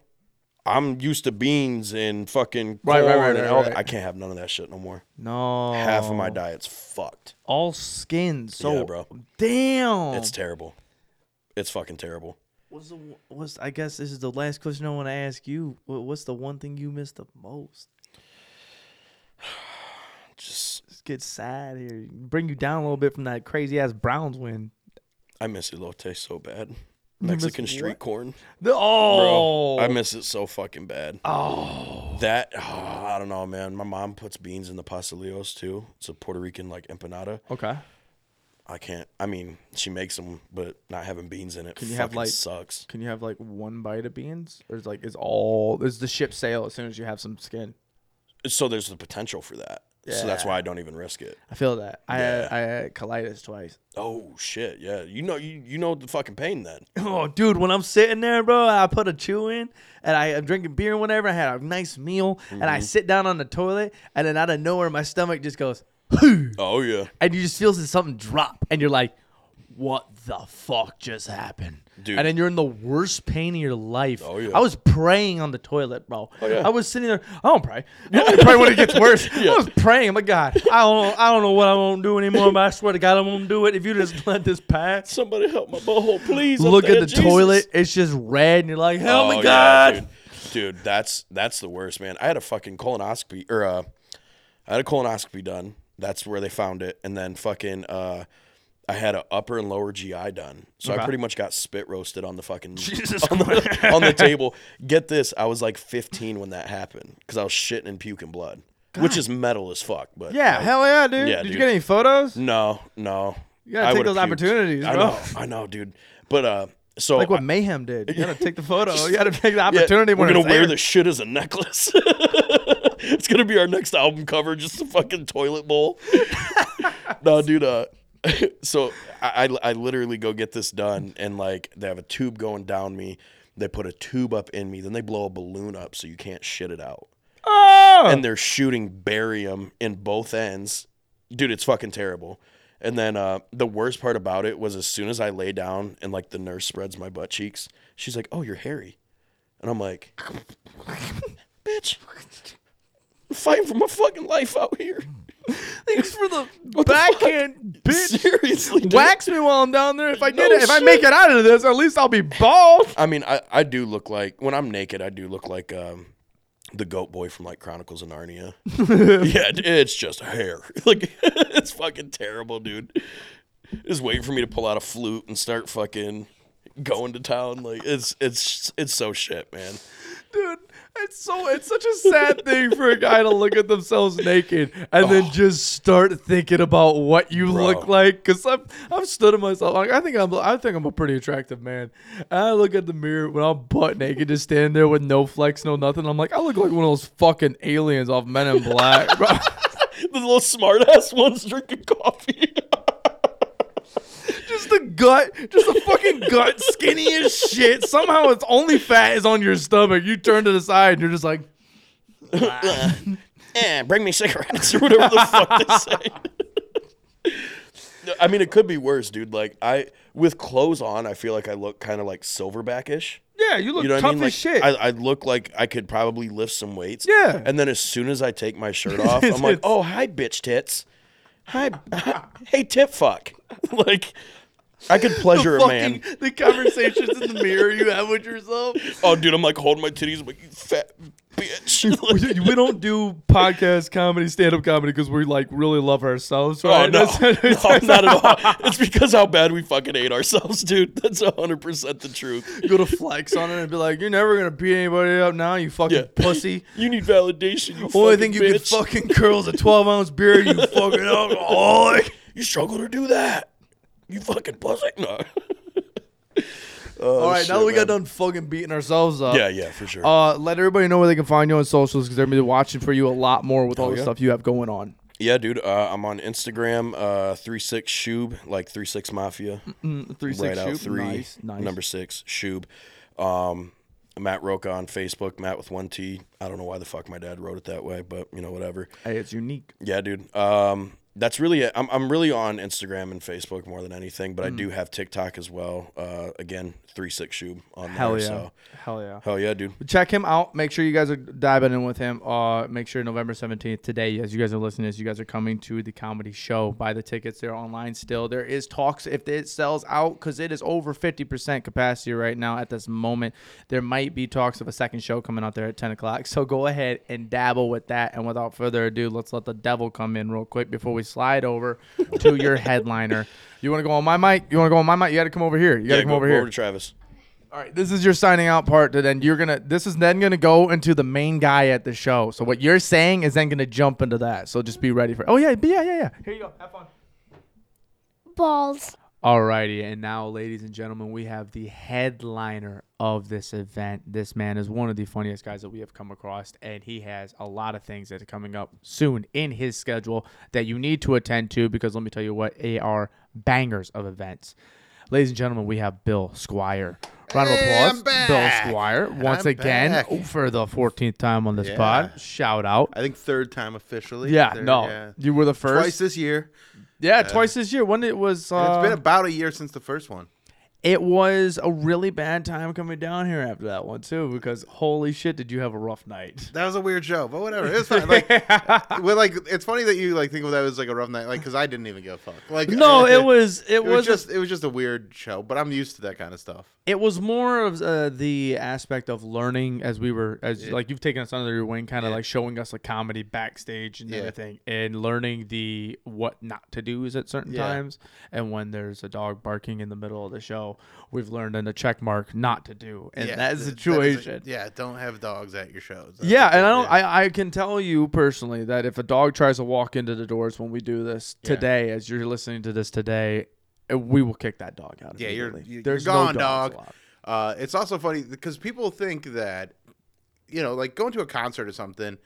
I'm used to beans and fucking Right, corn right, right, and right, all right. that. I can't have none of that shit no more. no. Half of my diet's fucked. all skin. So Yeah, bro. Damn. It's terrible. It's fucking terrible. what's the what's I guess this is the last question I want to ask you. What's the one thing you miss the most? Just Just get sad here. Bring you down a little bit from that crazy ass Browns win. I miss elote so bad. Mexican street what? corn. The, Bro, oh, I miss it so fucking bad. Oh, That oh, I don't know, man. My mom puts beans in the pastelillos too. It's a Puerto Rican like empanada. okay. I can't. I mean, she makes them, but not having beans in it Can you have, fucking like- sucks. Can you have like one bite of beans, or is like is all is the ship sail as soon as you have some skin? So there's the potential for that. So that's why I don't even risk it. I feel that. I Yeah. had, I had colitis twice. Oh shit, yeah. You know you you know the fucking pain then. Oh, dude, when I'm sitting there, bro, I put a chew in and I am drinking beer and whatever. I had a nice meal and I mm-hmm. sit down on the toilet and then out of nowhere, my stomach just goes, Oh yeah, and you just feel something drop, and you're like, "What the fuck just happened?" Dude. And then you're in the worst pain of your life. Oh, yeah. I was praying on the toilet, bro. Oh, yeah. I was sitting there. I don't pray. I only pray when it gets worse. Yeah. I was praying. I'm like, God, I don't, I don't know what I won't do anymore, but I swear to God, I won't do it. If you just let this pass. somebody help my butthole, please. Look at the Jesus. toilet. It's just red, and you're like, "Help Oh, me, God!" dude. Dude, that's that's the worst, man. I had a fucking colonoscopy or uh I had a colonoscopy done. That's where they found it. And then fucking uh I had an upper and lower GI done. So I pretty much got spit roasted on the fucking on, the, on the table. Get this, I was like 15 when that happened cuz I was shitting and puking blood, which is metal as fuck, but Yeah, hell yeah, dude. Yeah, Did dude. you get any photos? No, no. You gotta I take those puked. opportunities, I know. I know, dude. But uh so Like what I- Mayhem did. You gotta take the photo. You gotta take the yeah, opportunity we're gonna wear the shit as a necklace. it's gonna be our next album cover, just a fucking toilet bowl. no, dude. Uh, so I, I I literally go get this done, and like they have a tube going down me. They put a tube up in me, then they blow a balloon up so you can't shit it out. Oh! And they're shooting barium in both ends. Dude, it's fucking terrible. And then uh, the worst part about it was as soon as I lay down and like the nurse spreads my butt cheeks, she's like, "Oh, you're hairy," and I'm like, "Bitch, I'm fighting for my fucking life out here." Thanks for the What the bitch. Seriously, dude. Wax me while I'm down there. If I get No it, if I make it out of this, at least I'll be bald. I mean, I, I do look like when I'm naked, I do look like um, the goat boy from like Chronicles of Narnia. yeah, it's just hair. Like it's fucking terrible, dude. Just waiting for me to pull out a flute and start fucking going to town. Like it's it's it's so shit, man. Dude, it's so it's such a sad thing for a guy to look at themselves naked and then oh. just start thinking about what you Oh. Bro. look like. Cause I've I've stood in myself. Like I think I'm I think I'm a pretty attractive man. And I look at the mirror when I'm butt naked, just standing there with no flex, no nothing. I'm like, I look like one of those fucking aliens off Men in Black. the little smart ass ones drinking coffee. just the gut, just the fucking gut, skinny as shit. Somehow it's only fat is on your stomach. You turn to the side and you're just like, eh, bring me cigarettes or whatever the fuck they say. I mean, it could be worse, dude. Like I, with clothes on, I feel like I look kind of like silverbackish. yeah, you look You know tough I mean? Like as shit. I, I look like I could probably lift some weights. Yeah. And then as soon as I take my shirt off, I'm like, oh hi, bitch tits. Hi, hey, tit fuck. like, I could pleasure a man. the conversations in the mirror you have with yourself. Oh, dude, I'm like holding my titties. I'm like, you fat bitch. We don't do podcast comedy, stand up comedy because we like really love ourselves. Oh Right? no, That's- no, not at all. It's because how bad we fucking hate ourselves, dude. That's hundred percent the truth. Go to flex on it and be like, "You're never gonna beat anybody up now, you fucking Yeah. pussy." You need validation. You Only thing you bitch. can fucking curl is a 12 ounce beer. You fucking alcoholic. You struggle to do that. You fucking pussy. No. Oh, All right, shit, now that we got man. done fucking beating ourselves up. Yeah, yeah, for sure. Uh, let everybody know where they can find you on socials because they're gonna be watching for you a lot more with all the yeah. stuff you have going on. yeah, dude. Uh, I'm on Instagram. Uh, three six shoob, like three six mafia. Mm, three right six out three. Nice, nice. Number six shoob. Um, Mat Roca on Facebook. Mat with one T. I don't know why the fuck my dad wrote it that way, but you know whatever. Hey, it's unique. Yeah, dude. Um, that's really it. I'm I'm really on Instagram and Facebook more than anything, Mm. but I do have TikTok as well. Uh, again, three six shoe on Hell there. yeah. So Hell yeah. hell yeah, dude. Check him out. Make sure you guys are diving in with him. Uh, make sure November 17th, today, as you guys are listening as you guys are coming to the comedy show. Buy the tickets. They're online still. There is talks if it sells out because it is over 50% capacity right now at this moment. There might be talks of a second show coming out there at 10 o'clock. So go ahead and dabble with that. And without further ado, let's let the devil come in real quick before we slide over to your headliner. You want to go on my mic? You want to go on my mic? You got to come over here. You got to Yeah, come go, over go here. over to Travis. All right, this is your signing out part. To then you're gonna. This is then gonna go into the main guy at the show. So what you're saying is then gonna jump into that. So just be ready for. Oh yeah, yeah, yeah, yeah. Here you go. Have fun. balls. Alrighty, and now, ladies and gentlemen, we have the headliner of this event. This man is one of the funniest guys that we have come across, and he has a lot of things that are coming up soon in his schedule that you need to attend to because let me tell you what, AR are bangers of events. Ladies and gentlemen, we have Bill Squire Round of Hey, applause. Bill Squire, once I'm again back. for the 14th time on this Yeah. pod. Shout out. I think third time officially. Yeah, There, no, yeah. you were the first. Twice this year. yeah, twice this year. When it was, uh, it's been about a year since the first one. It was a really bad time coming down here after that one too. Because holy shit, did you have a rough night? That was a weird show, but whatever. It's fine. Like, well, like it's funny that you like think of that as like a rough night, like because I didn't even give a fuck. Like, No, it was it, It was was just it was just a weird show, but I'm used to that kind of stuff. It was more of uh, the aspect of learning as we were as Yeah. like you've taken us under your wing kind of Yeah. like showing us a comedy backstage and Yeah. everything and learning the what not to do is at certain times and when there's a dog barking in the middle of the show we've learned in the check mark not to do in that th- is a- situation yeah, don't have dogs at your shows. That's yeah, and I don't. I, I can tell you personally that if a dog tries to walk into the doors when we do this today, as you're listening to this today, we will kick that dog out. Yeah, you're- you're There's gone, no dog. Uh, it's also funny because people think that, you know, like going to a concert or something,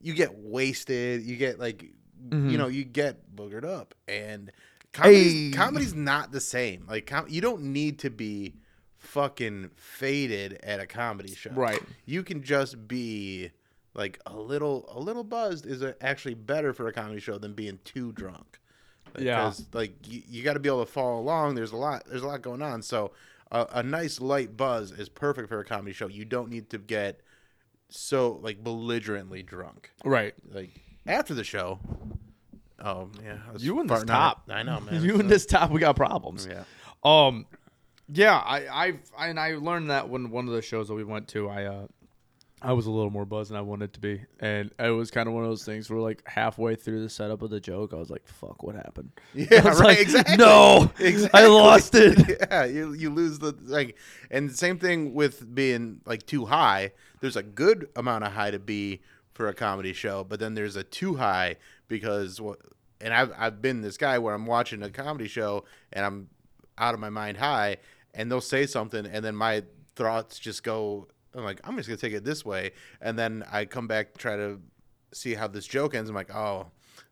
you get wasted, you get like, Mhm. you know, you get boogered up, and comedy's, Hey. comedy's not the same. Like, com- you don't need to be fucking faded at a comedy show, Right. You can just be like a little, a little buzzed is uh, actually better for a comedy show than being too drunk. Yeah. Because like you, you got to be able to follow along. There's a lot. There's a lot going on. So a, a nice light buzz is perfect for a comedy show. You don't need to get so like belligerently drunk. Right. Like after the show. Oh yeah, You and this out- top. I know, man. you So- and this top, we got problems. Yeah. Um, yeah, I, I've, I, and I learned that when one of the shows that we went to, I, uh, I was a little more buzzed than I wanted to be, and it was kind of one of those things where, like, halfway through the setup of the joke, I was like, "Fuck, what happened?" Yeah, right. like, exactly. No, exactly. I lost it. Yeah, you you lose the like, and same thing with being like too high. There's a good amount of high to be for a comedy show, but then there's a too high because. And I've I've been this guy where I'm watching a comedy show and I'm out of my mind high, and they'll say something, and then my thoughts just go. I'm like, I'm just gonna take it this way, and then I come back try to see how this joke ends. I'm like, oh,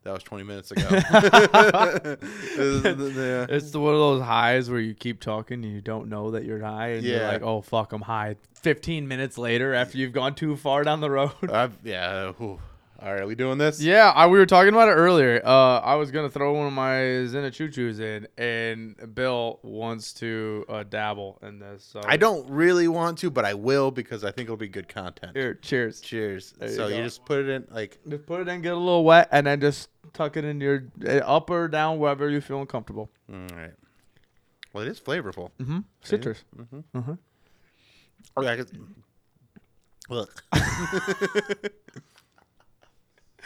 that was 20 minutes ago. It's the, one of those highs where you keep talking and you don't know that you're high, and you're like, "Oh fuck, I'm high." Fifteen minutes later, after you've gone too far down the road. I've, yeah. All right, are we doing this? Yeah, I, we were talking about it earlier. Uh, I was gonna throw one of my Zena Choo Choos in, and Bill wants to uh, dabble in this. So I don't really want to, but I will because I think it'll be good content. Here, cheers. Cheers. There so you, go. just put it in like Just put it in, get a little wet, and then just tuck it in your uh, up or down, wherever you feel comfortable. all right. Well, it is flavorful. Mm-hmm. Citrus. Mm-hmm. Uh-huh. Okay, I Look.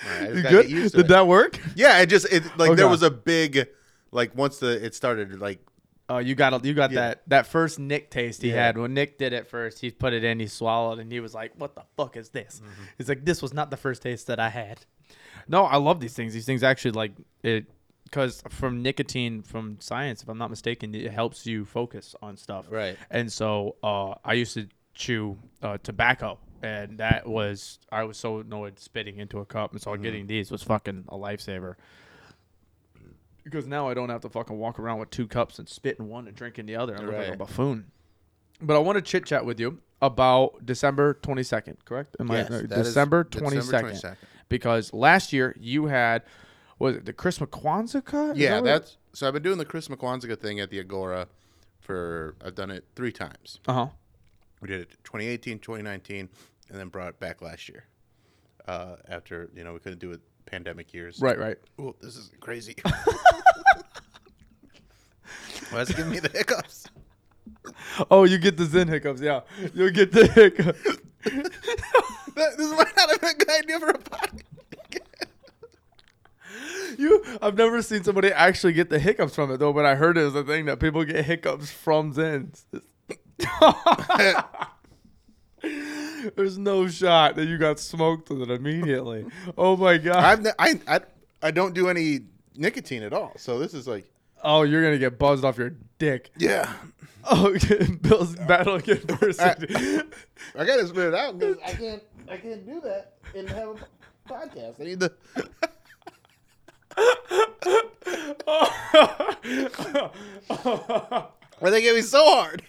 Right, I just You good? Did it. that work? Yeah, it just it like there was a big like once the it started like Oh, you got you got Yeah. that that first Nick taste he Yeah. had when Nick did it first. He put it in, he swallowed, and he was like, "What the fuck is this?" Mm-hmm. He's like, "This was not the first taste that I had." No, I love these things. These things actually like it because from nicotine from science, if I'm not mistaken, it helps you focus on stuff. Right. And so uh, I used to chew uh, tobacco, and that was I was so annoyed spitting into a cup, and so Mm-hmm. getting these was fucking a lifesaver. Because now I don't have to fucking walk around with two cups and spit in one and drink in the other. I look like a buffoon. But I want to chit chat with you about December 22nd, correct? Am Yes, I, uh, December 22nd. 22nd. Because last year you had, was it the Chris McQuanzica? Yeah, that that's so I've been doing the Chris McQuanzica thing at the Agora for I've done it three times. Uh-huh. We did it 2018, 2019, and then brought it back last year. Uh, after you know we couldn't do it pandemic years. Right, right. Oh, this is crazy. Why is it giving me the hiccups? Oh, you get the Zyn hiccups, yeah. You'll get the hiccups. That- this might not have been a good idea for a podcast. You, I've never seen somebody actually get the hiccups from it though, but I heard it was a thing that people get hiccups from Zyns. There's no shot that you got smoked with it immediately. Oh my god! I've I, I I don't do any nicotine at all, so this is like oh, you're gonna get buzzed off your dick. yeah. Oh, Bill's battling adversity. I gotta spit it out because I can't I can't do that and have a podcast. I need to. Why they get me so hard?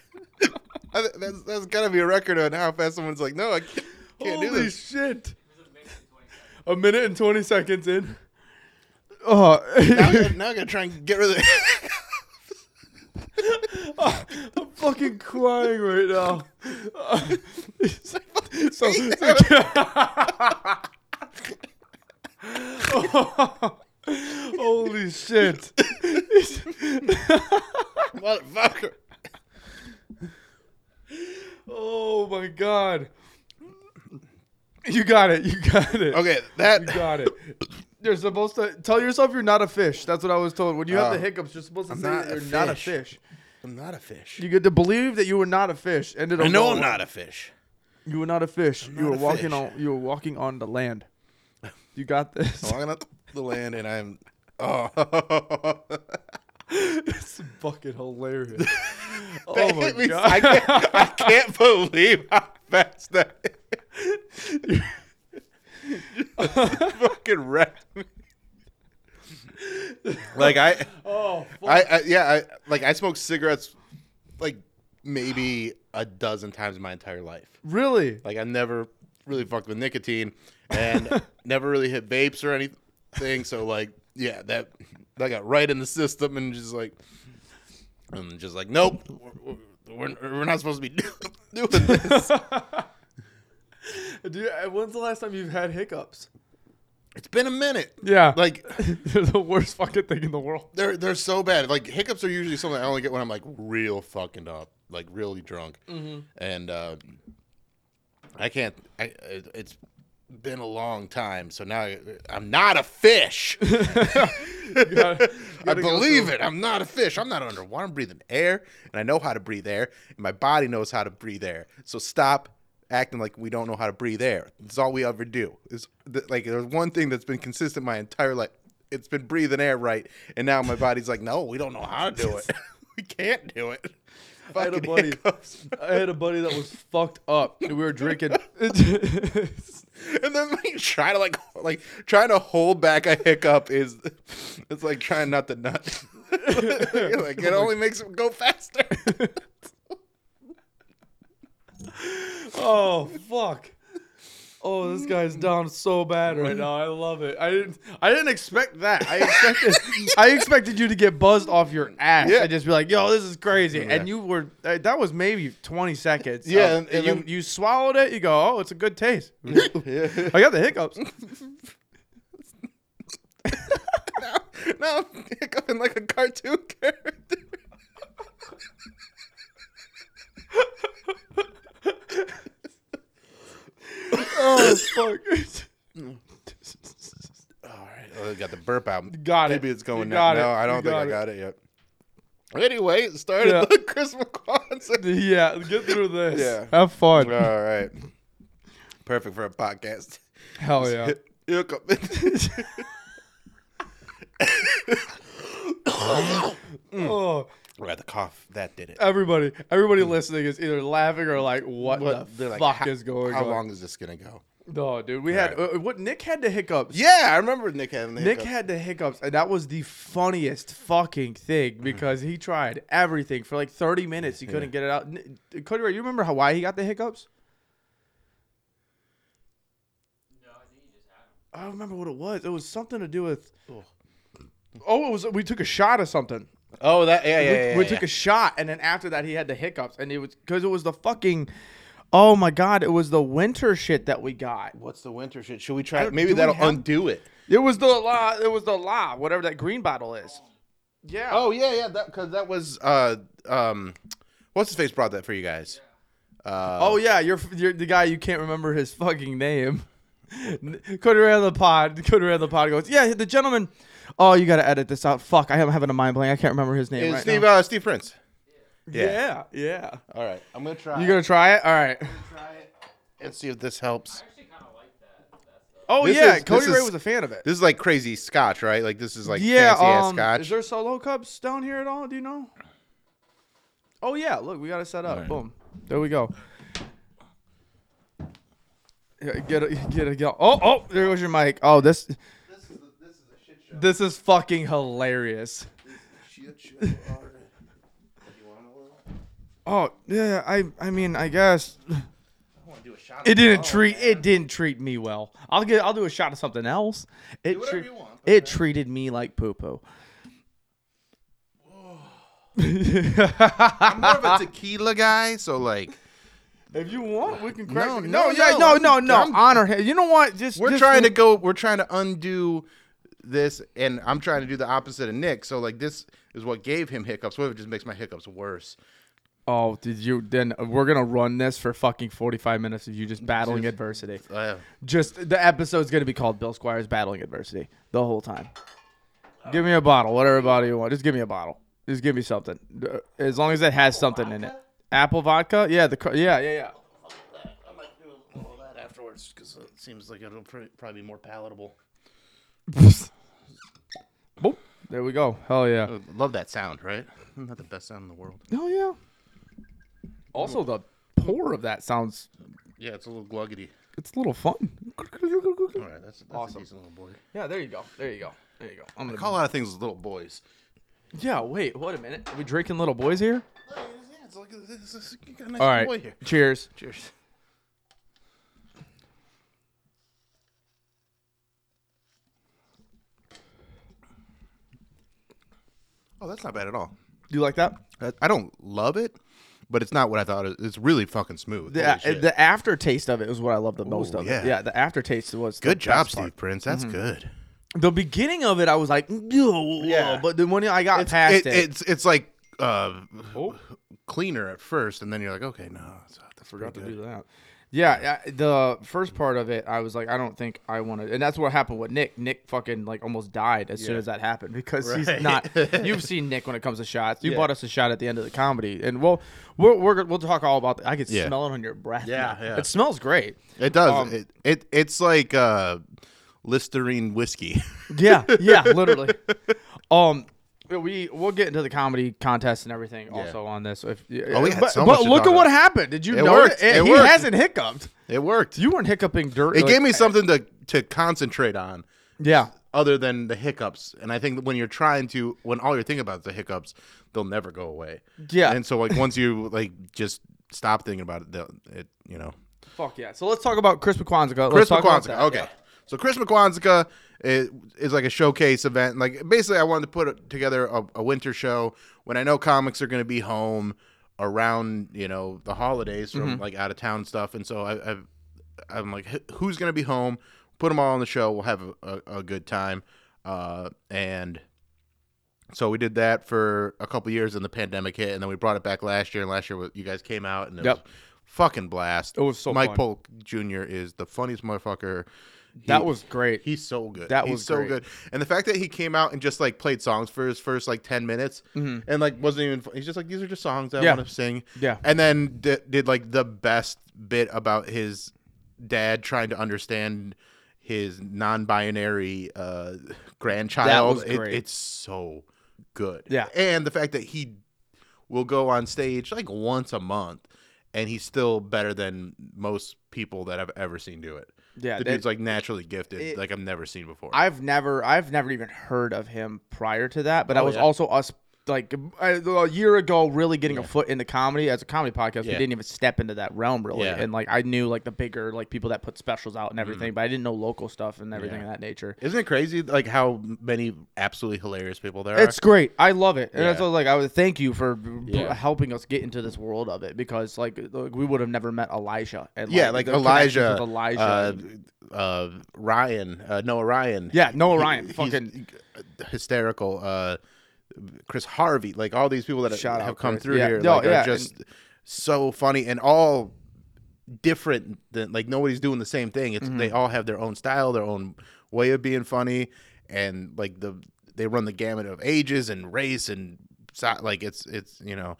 I, that's that's gotta be a record on how fast someone's like, no, I can't, can't do Holy this. shit! A minute and twenty seconds in. Oh, now, I gotta, now I gotta try and get rid of it. I'm fucking crying right now. so, holy shit! Motherfucker. Oh my god! You got it. You got it. Okay, that You got it. You're supposed to tell yourself you're not a fish. That's what I was told. When you have Oh. the hiccups, you're supposed to I'm say not that a you're not a fish. fish. I'm not a fish. You get to believe that you were not a fish. Ended up I know I'm not a fish. You were not a fish. you not were a walking fish. on. You were walking on the land. You got this. I'm walking up the land and I'm. Oh, it's fucking hilarious. oh my god! I can't, I can't believe how fast that. fucking wrecked me. Like I, oh. I, I, yeah, I like I smoked cigarettes like maybe a dozen times in my entire life. really? Like I never really fucked with nicotine and never really hit vapes or anything. So like, yeah, that that got right in the system and just like, and just like, nope, we're, we're, we're not supposed to be doing this. Dude, uh, when's the last time you've had hiccups? it's been a minute. Yeah, Like they're the worst fucking thing in the world. they're they're so bad. Like hiccups are usually something I only get when I'm like real fucking up, like really drunk, and uh, I can't. I, it's been a long time, so now I, I'm not a fish. gotta- I gotta go believe it. I'm not a fish. I'm not underwater. I'm breathing air, and I know how to breathe air, and my body knows how to breathe air. So stop acting like we don't know how to breathe air. That's all we ever do. Is like there's one thing that's been consistent my entire life. It's been breathing air right, and now my body's like, no, we don't know how to do it. we can't do it. I had a buddy. I had a buddy that was fucked up. and We were drinking. And then like try to like like trying to hold back a hiccup is it's like trying not to nut. like it only makes it go faster. oh fuck. Oh, this guy's down so bad right now. I love it. I didn't. I didn't expect that. I expected. I expected you to get buzzed off your ass Yeah. and just be like, "Yo, this is crazy." And you were. uh, That was maybe twenty seconds. Yeah, of- and- and you then- you swallowed it. You go, "Oh, it's a good taste." yeah. I got the hiccups. No, I'm hiccuping like a cartoon character. Oh fuck. All right, oh, I got the burp out. Got it. Maybe it's going You now. got it. No, I don't think got I got it yet. Anyway, it started Yeah. the Chris McQuan. yeah, get through this. Yeah. have fun. All right, perfect for a podcast. Hell yeah. Hiccup. Oh, I got the cough. That did it. everybody, everybody listening is either laughing or like, "What, What- the like, fuck is going on? How on?" long is this gonna go? No, dude, we had uh, what Nick had the hiccups. Yeah, I remember Nick having the Nick hiccup. had the hiccups, and that was the funniest fucking thing because he tried everything for like 30 minutes. He couldn't get it out. Cody, you remember how why he got the hiccups? No, I think he just had them. I don't remember what it was. It was something to do with. Oh, it was. We took a shot of something. Oh, that yeah, yeah, we, yeah. we yeah. took a shot, and then after that, he had the hiccups, and it was because it was the fucking. Oh my god! It was the winter shit that we got. What's the winter shit? Should we try? Maybe that'll have- undo it. It was the la. It was the la. Whatever that green bottle is. Yeah. Oh yeah, yeah. That because that was uh um, what's his face brought that for you guys? Uh, Oh yeah, you're you're the guy you can't remember his fucking name. Cody ran the pod. Cody ran the pod. Goes, yeah, the gentleman. Oh, you got to edit this out. Fuck, I am having a mind blank. I can't remember his name it's right Steve now. uh, Steve Prince. yeah, yeah. All right, I'm gonna try. You gonna try it? All right. try it and see if this helps. Oh This yeah, is- Cody this Ray is- was a fan of it. This is like crazy scotch, right? Like this is like yeah. fancy ass Um, scotch. is there solo cups down here at all? Do you know? Oh yeah. Look, we got it set up. Alright. Boom. There we go. Yeah, Get it, get it, go. Oh, oh, there goes your mic. Oh, this, this is a, this is a shit show. This is fucking hilarious. Shit show. All right. You want a little? Oh yeah, I I mean I guess it didn't treat oh, it didn't treat me well. I'll get I'll do a shot of something else. It whatever treat- you want, it treated me like poo poo. I'm more of a tequila guy, so like If you want, we can crack. No, No, no, no, yeah, no, no, no, no. I'm- Honor him. You know what? Just we're just trying to go. We're trying to undo this, and I'm trying to do the opposite of Nick. So like this is what gave him hiccups. What if it just makes my hiccups worse? Oh, did you? Then we're gonna run this for fucking forty-five minutes of you just battling adversity. Uh, Just the episode's gonna be called Bill Squires battling adversity the whole time. Give me a bottle, whatever bottle you want. Just give me a bottle. Just give me something, Uh, as long as it has something in it. Apple vodka? Yeah, the yeah, yeah, yeah. I might do a little of that afterwards because it seems like it'll probably be more palatable. Boop. There we go. Hell yeah. Uh, love that sound, right? Isn't that the best sound in the world? Hell yeah. Also, the pour of that sounds. Yeah, it's a little gluggety. It's a little fun. All right, that's, that's Awesome. a decent little boy. Yeah, there you go. There you go. There you go. I'm I gonna call a lot of things little boys. Yeah, wait, wait a minute. Are we drinking little boys here? Yeah, it's like is, you got a nice All little right. boy here. Cheers. Cheers. Oh, that's not bad at all. Do you like that? I, I don't love it, but it's not what I thought. It, it's really fucking smooth. The, Holy shit. the aftertaste of it is what I love the most Ooh, of yeah. it. Yeah, the aftertaste was the good job, best Steve part. Prince. That's good. The beginning of it, I was like, "Ew," Yeah. but then when I got It's, past it- it, it's it's like uh, Oh. cleaner at first, and then you're like, okay, no, that's, that's forgot to pretty do that. Yeah, yeah, the first part of it, I was like, I don't think I want to, and that's what happened with Nick. Nick fucking like almost died as soon Yeah. as that happened because he's not. You've seen Nick when it comes to shots. You Yeah. bought us a shot at the end of the comedy, and we'll we're, we're we'll talk all about. I can Yeah. smell it on your breath. Yeah, now. yeah. It smells great. It does. Um, it, it it's like uh, Listerine whiskey. Yeah, yeah, literally. Um, we we'll get into the comedy contest and everything Yeah. also on this. If Oh, we had but, so but much to look talk at what about. happened. Did you It know worked. It, It he worked. hasn't hiccuped. it worked. You weren't hiccuping dirt. it like- gave me eh. something to to concentrate on. Yeah, other than the hiccups. And I think when you're trying to, when all you're thinking about is the hiccups, they'll never go away. Yeah. And so like once you like just stop thinking about it, they'll, it you know. fuck yeah. So let's talk about Chris McQuanzica. Let's Chris talk about McQuanzica. that. Okay. So Chris McQuanzica is, is like a showcase event. Like basically, I wanted to put together a, a winter show when I know comics are going to be home around you know the holidays from Mm-hmm. like out of town stuff, and so I, I've I'm like, who's going to be home? Put them all on the show. We'll have a, a, a good time. Uh, and so we did that for a couple years, and the pandemic hit, and then we brought it back last year. And last year, you guys came out, and it Yep. was fucking blast. It was so Mike fun. Polk Jr. is the funniest motherfucker. That was great. He's so good. That He's was so great. good. And the fact that he came out and just like played songs for his first like ten minutes, and like wasn't even. He's just like these are just songs I Mm-hmm. Yeah. want to sing. Yeah. And then did, did like the best bit about his dad trying to understand his non-binary uh, grandchild. was It- great. it's so good. Yeah. And the fact that he will go on stage like once a month, and he's still better than most people that I've ever seen do it. Yeah, the that- dude's like naturally gifted, it- like I've never seen before. I've never, I've never even heard of him prior to that. But oh, I Oh, was yeah. also us like a a year ago, really getting a foot into comedy as a comedy podcast. We didn't even step into that realm really, Yeah. Mm-hmm. and like I knew like the bigger like people that put specials out and everything, but I didn't know local stuff and everything Yeah. of that nature. Isn't it crazy like how many absolutely hilarious people there It's great. I love it, and that's Yeah. what, like I would thank you for Yeah. helping us get into this world of it because like, like, we would have never met Elijah. And, are? Yeah, like Elijah, with Elijah. uh, and- uh, Ryan, uh, Noah Ryan. Yeah, Noah Ryan, he's fucking- hysterical. Chris Harvey, like all these people that Shout have come Chris. through Yeah. here, No, like, yeah, are just so funny and all different. Than like nobody's doing the same thing. It's they Mm-hmm. all have their own style, their own way of being funny, and like the they run the gamut of ages and race and like it's it's you know.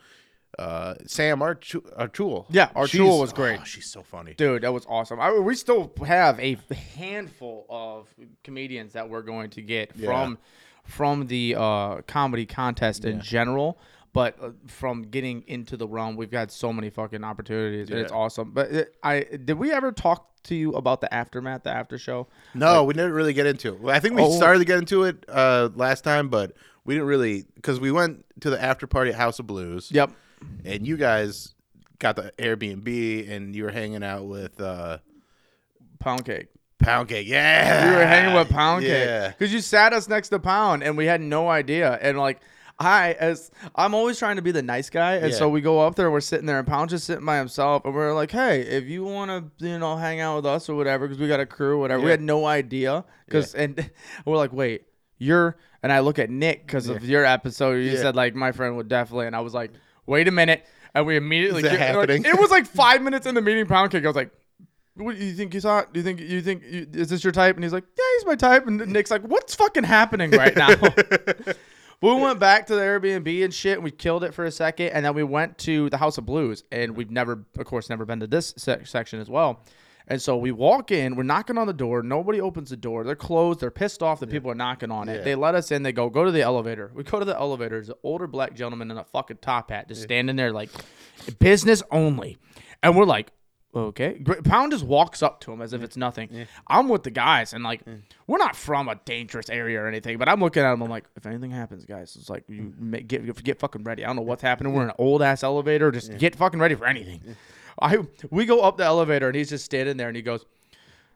Uh, Sam Archu- Archul. Yeah, She's- was great. oh, she's so funny. Dude, that was awesome. I, we still have a handful of comedians that we're going to get Yeah. from from the uh, comedy contest in general. But uh, from getting into the realm, we've got so many fucking opportunities, and it's awesome. But it, I did we ever talk to you about the aftermath, the after show? No, we didn't really get into it. I think we Oh. started to get into it uh, last time, but we didn't really because we went to the after party at House of Blues. Yep. and you guys got the Airbnb, and you were hanging out with uh, Pound cake. Pound Cake. Yeah, We were hanging with Pound Yeah. Cake because you sat us next to Pound, and we had no idea. And like, I as I'm always trying to be the nice guy, and so we go up there, we're sitting there, and Pound just sitting by himself, and we're like, hey, if you want to, you know, hang out with us or whatever, because we got a crew, whatever. We had no idea, because and we're like, wait, you're, and I look at Nick because of your episode, you Yeah. said like my friend would definitely, and I was like, wait a minute, and we immediately, get- like, it was like five minutes in the meeting, Pound Cake, I was like. What do you think he's hot? Do you think you think you, is this your type? And he's like, yeah, he's my type. And Nick's like, what's fucking happening right now? we went back to the Airbnb and shit, and we killed it for a second, and then we went to the House of Blues, and we've never, of course, never been to this sec- section as well. And so we walk in, we're knocking on the door. Nobody opens the door. They're closed. They're pissed off that people are knocking on it. Yeah. They let us in. They go, go to the elevator. We go to the elevator. There's an older black gentleman in a fucking top hat just standing there like, business only. And we're like, okay. Pound just walks up to him as if it's nothing. I'm with the guys, and like, we're not from a dangerous area or anything, but I'm looking at him. I'm like, if anything happens, guys, it's like you mm. ma- get get fucking ready. I don't know what's happening. We're in an old ass elevator. Just get fucking ready for anything. I we go up the elevator, and he's just standing there, and he goes.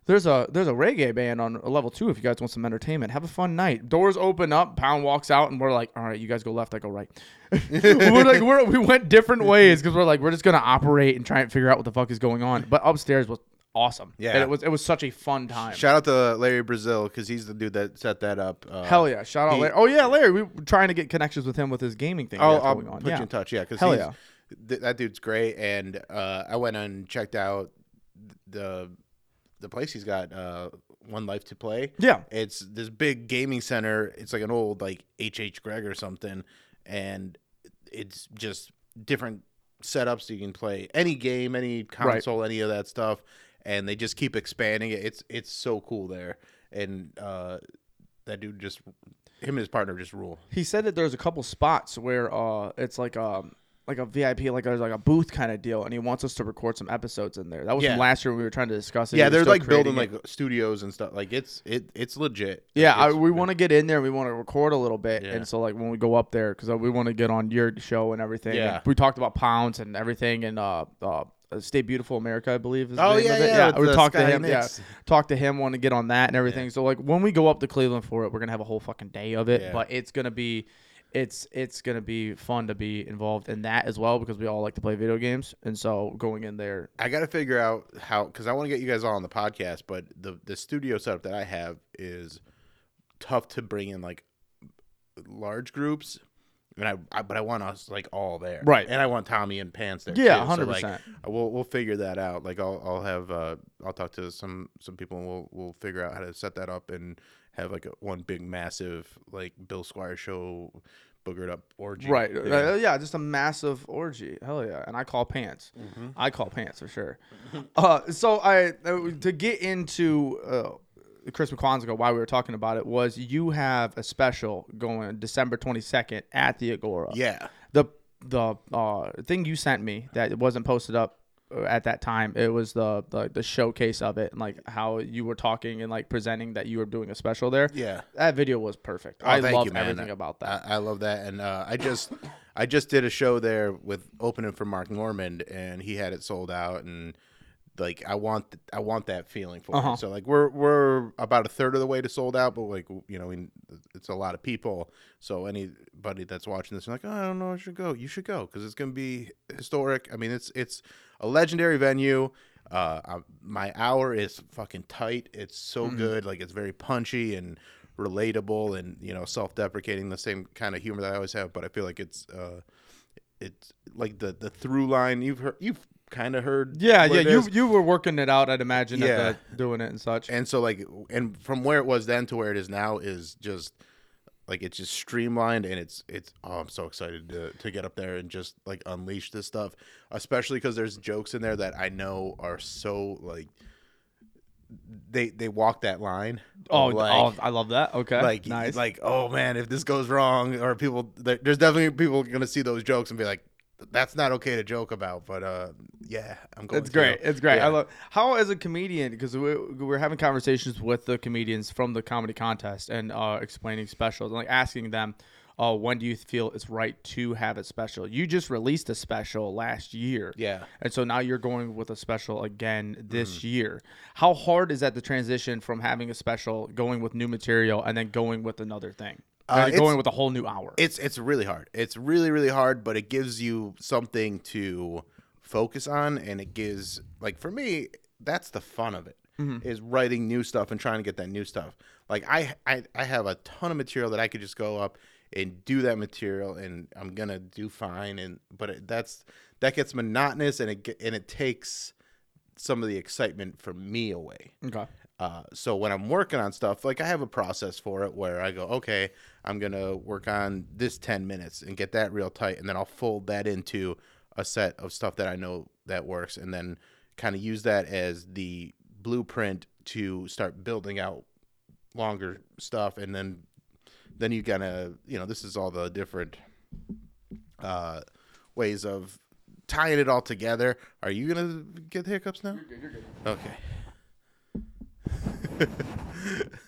There's a there's a reggae band on level two if you guys want some entertainment. Have a fun night. Doors open up, Pound walks out, and we're like, all right, you guys go left, I go right. we're like we're, we went different ways because we're like we're just gonna operate and try and figure out what the fuck is going on. But upstairs was awesome. Yeah. and it was it was such a fun time. Shout out to Larry Brazil because he's the dude that set that up. Uh, Hell yeah! Shout out, he- Larry. Oh yeah, Larry. We were trying to get connections with him with his gaming thing. oh I'll, I'll going on. put yeah. you in touch. Yeah, because Hell he's, yeah. th- that dude's great. And uh, I went and checked out the the place he's got. Uh, One Life to Play. Yeah. It's this big gaming center. It's like an old like hhgregg or something, and it's just different setups you can play any game, any console, any of that stuff, and they just keep expanding it. It's it's so cool there, and uh, that dude just him and his partner just rule. He said that there's a couple spots where uh it's like um like a VIP like there's like a booth kind of deal, and he wants us to record some episodes in there. That was Yeah. from last year when we were trying to discuss it. Yeah, they're like building creating like studios and stuff. Like it's it it's legit. Yeah, I, It's- we want to get in there. We want to record a little bit, Yeah. and so like when we go up there, because we want to get on your show and everything. and Yeah. we talked about pounds and everything, and uh, uh, Stay Beautiful America, I believe. Is the Oh, yeah, of it. yeah, with we talked to him. Yeah, Mix. talked to him. Want to get on that and everything. So like when we go up to Cleveland for it, we're gonna have a whole fucking day of it. Yeah. But it's gonna be, it's it's gonna be fun to be involved in that as well because we all like to play video games, and so going in there. I got to figure out how because I want to get you guys all on the podcast, but the the studio setup that I have is tough to bring in like large groups. And I, I, but I want us like all there, Right. And I want Tommy and Pants there, Yeah, too. So, like, 100%. we'll we'll figure that out. Like I'll I'll have uh I'll talk to some some people and we'll we'll figure out how to set that up and have like a, one big massive like Bill Squire show boogered up orgy. Right. Yeah. Uh, yeah, just a massive orgy. Hell yeah. And I call pants. Mm-hmm. I call pants for sure. uh, so I uh, to get into uh, Chris McQuanzigo, why we were talking about it was you have a special going December 22nd at the Agora. yeah. The the uh, thing you sent me that it wasn't posted up at that time it was the, the the showcase of it and like how you were talking and like presenting that you were doing a special there Yeah. that video was perfect Oh, i love you, everything about that I, I love that, and uh, I just I just did a show there with opening for Mark Normand, and he had it sold out, and like I want I want that feeling for Uh-huh. it. So like we're we're about a third of the way to sold out, but like you know we, it's a lot of people. So anybody that's watching this, like oh, I don't know, I should go. You should go because it's gonna be historic. I mean, it's it's a legendary venue. Uh, my hour is fucking tight. It's so good. Like it's very punchy and relatable and you know self-deprecating the same kind of humor that I always have but I feel like it's uh it's like the the through line you've heard you've kind of heard Yeah, yeah, you is. you were working it out, I'd imagine, Yeah. the, doing it and such. and so like and from where it was then to where it is now is just like it's just streamlined and it's it's oh I'm so excited to to get up there and just like unleash this stuff especially because there's jokes in there that I know are so like they they walk that line oh, oh, like, oh, I love that. Okay, like nice. like oh man if this goes wrong or people there, there's definitely people gonna see those jokes and be like that's not okay to joke about but uh yeah i'm going it's great. It's great. I love how as a comedian because we we're having conversations with the comedians from the comedy contest and uh, explaining specials and like asking them uh, when do you feel it's right to have a special? You just released a special last year. Yeah. And so now you're going with a special again this Mm-hmm. year. How hard is that the transition from having a special, going with new material, and then going with another thing? Uh, going with a whole new hour. It's it's really hard. It's really really hard, but it gives you something to focus on, and it gives like for me, that's the fun of it is writing new stuff and trying to get that new stuff. Like I, I I have a ton of material that I could just go up and do that material, and I'm gonna do fine. And but it, that's that gets monotonous, and it and it takes some of the excitement from me away. okay. Uh, so when I'm working on stuff, like I have a process for it where I go, okay, I'm gonna work on this 10 minutes and get that real tight, and then I'll fold that into a set of stuff that I know that works, and then kind of use that as the blueprint to start building out longer stuff, and then then you gotta, you know, this is all the different uh, ways of tying it all together. Are you gonna get the hiccups now? You're good, you're good. Okay.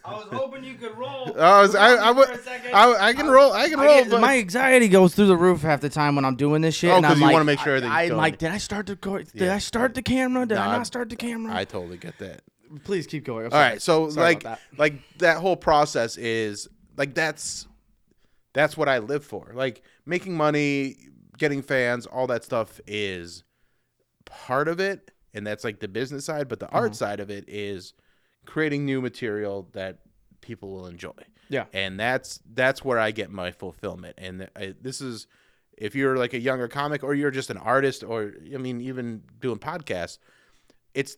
I was hoping you could roll. I was, I, I, would, I, I can roll, I can I roll, get- but my anxiety goes through the roof half the time when I'm doing this shit. Oh, and 'cause I'm you like, wanna make sure that I, you am don't- like, did I start the co- did Yeah. I start the camera? Did I Nah, not start the camera? I totally get that. Please keep going. I'm All sorry. right, so Sorry like, about that. like that whole process is like that's that's what I live for. Like making money, getting fans, all that stuff is part of it, and that's like the business side. But the Mm-hmm. art side of it is creating new material that people will enjoy. Yeah. and that's that's where I get my fulfillment. And I, this is if you're like a younger comic or you're just an artist, or I mean, even doing podcasts, it's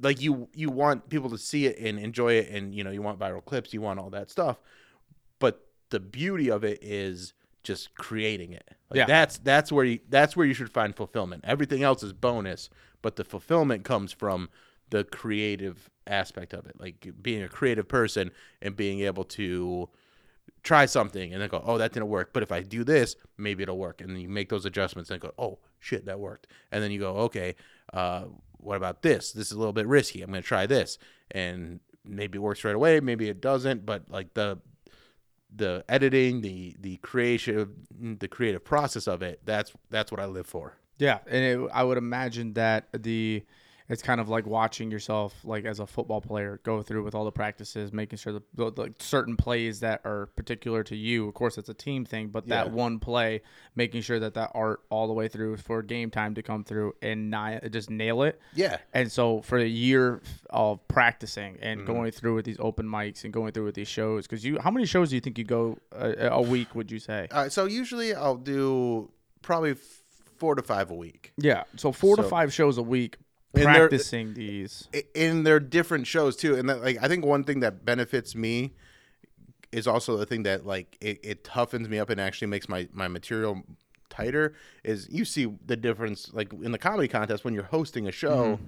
like you you want people to see it and enjoy it, and you know you want viral clips, you want all that stuff. But the beauty of it is just creating it. Like Yeah. that's that's where you that's where you should find fulfillment. Everything else is bonus, but the fulfillment comes from the creative aspect of it, like being a creative person and being able to try something and then go, oh, that didn't work. But if I do this, maybe it'll work. And then you make those adjustments and go, oh, shit, that worked. And then you go, okay, uh, what about this? This is a little bit risky. I'm going to try this. And maybe it works right away. Maybe it doesn't. But like the, the editing, the, the creative, the creative process of it, that's, that's what I live for. Yeah, and it, I would imagine that the it's kind of like watching yourself, like as a football player, go through with all the practices, making sure the, the, the certain plays that are particular to you. Of course, it's a team thing, but that Yeah. one play, making sure that that art all the way through for game time to come through and not, just nail it. Yeah. And so for a year of practicing and Mm-hmm. going through with these open mics and going through with these shows, because you, how many shows do you think you go a, a week? Would you say? Uh, so usually I'll do probably f- four to five a week. Yeah, so four to five shows a week Practicing these. in their different shows too. And that, like i think one thing that benefits me is also the thing that like it, it toughens me up and actually makes my my material tighter is you see the difference like in the comedy contest when you're hosting a show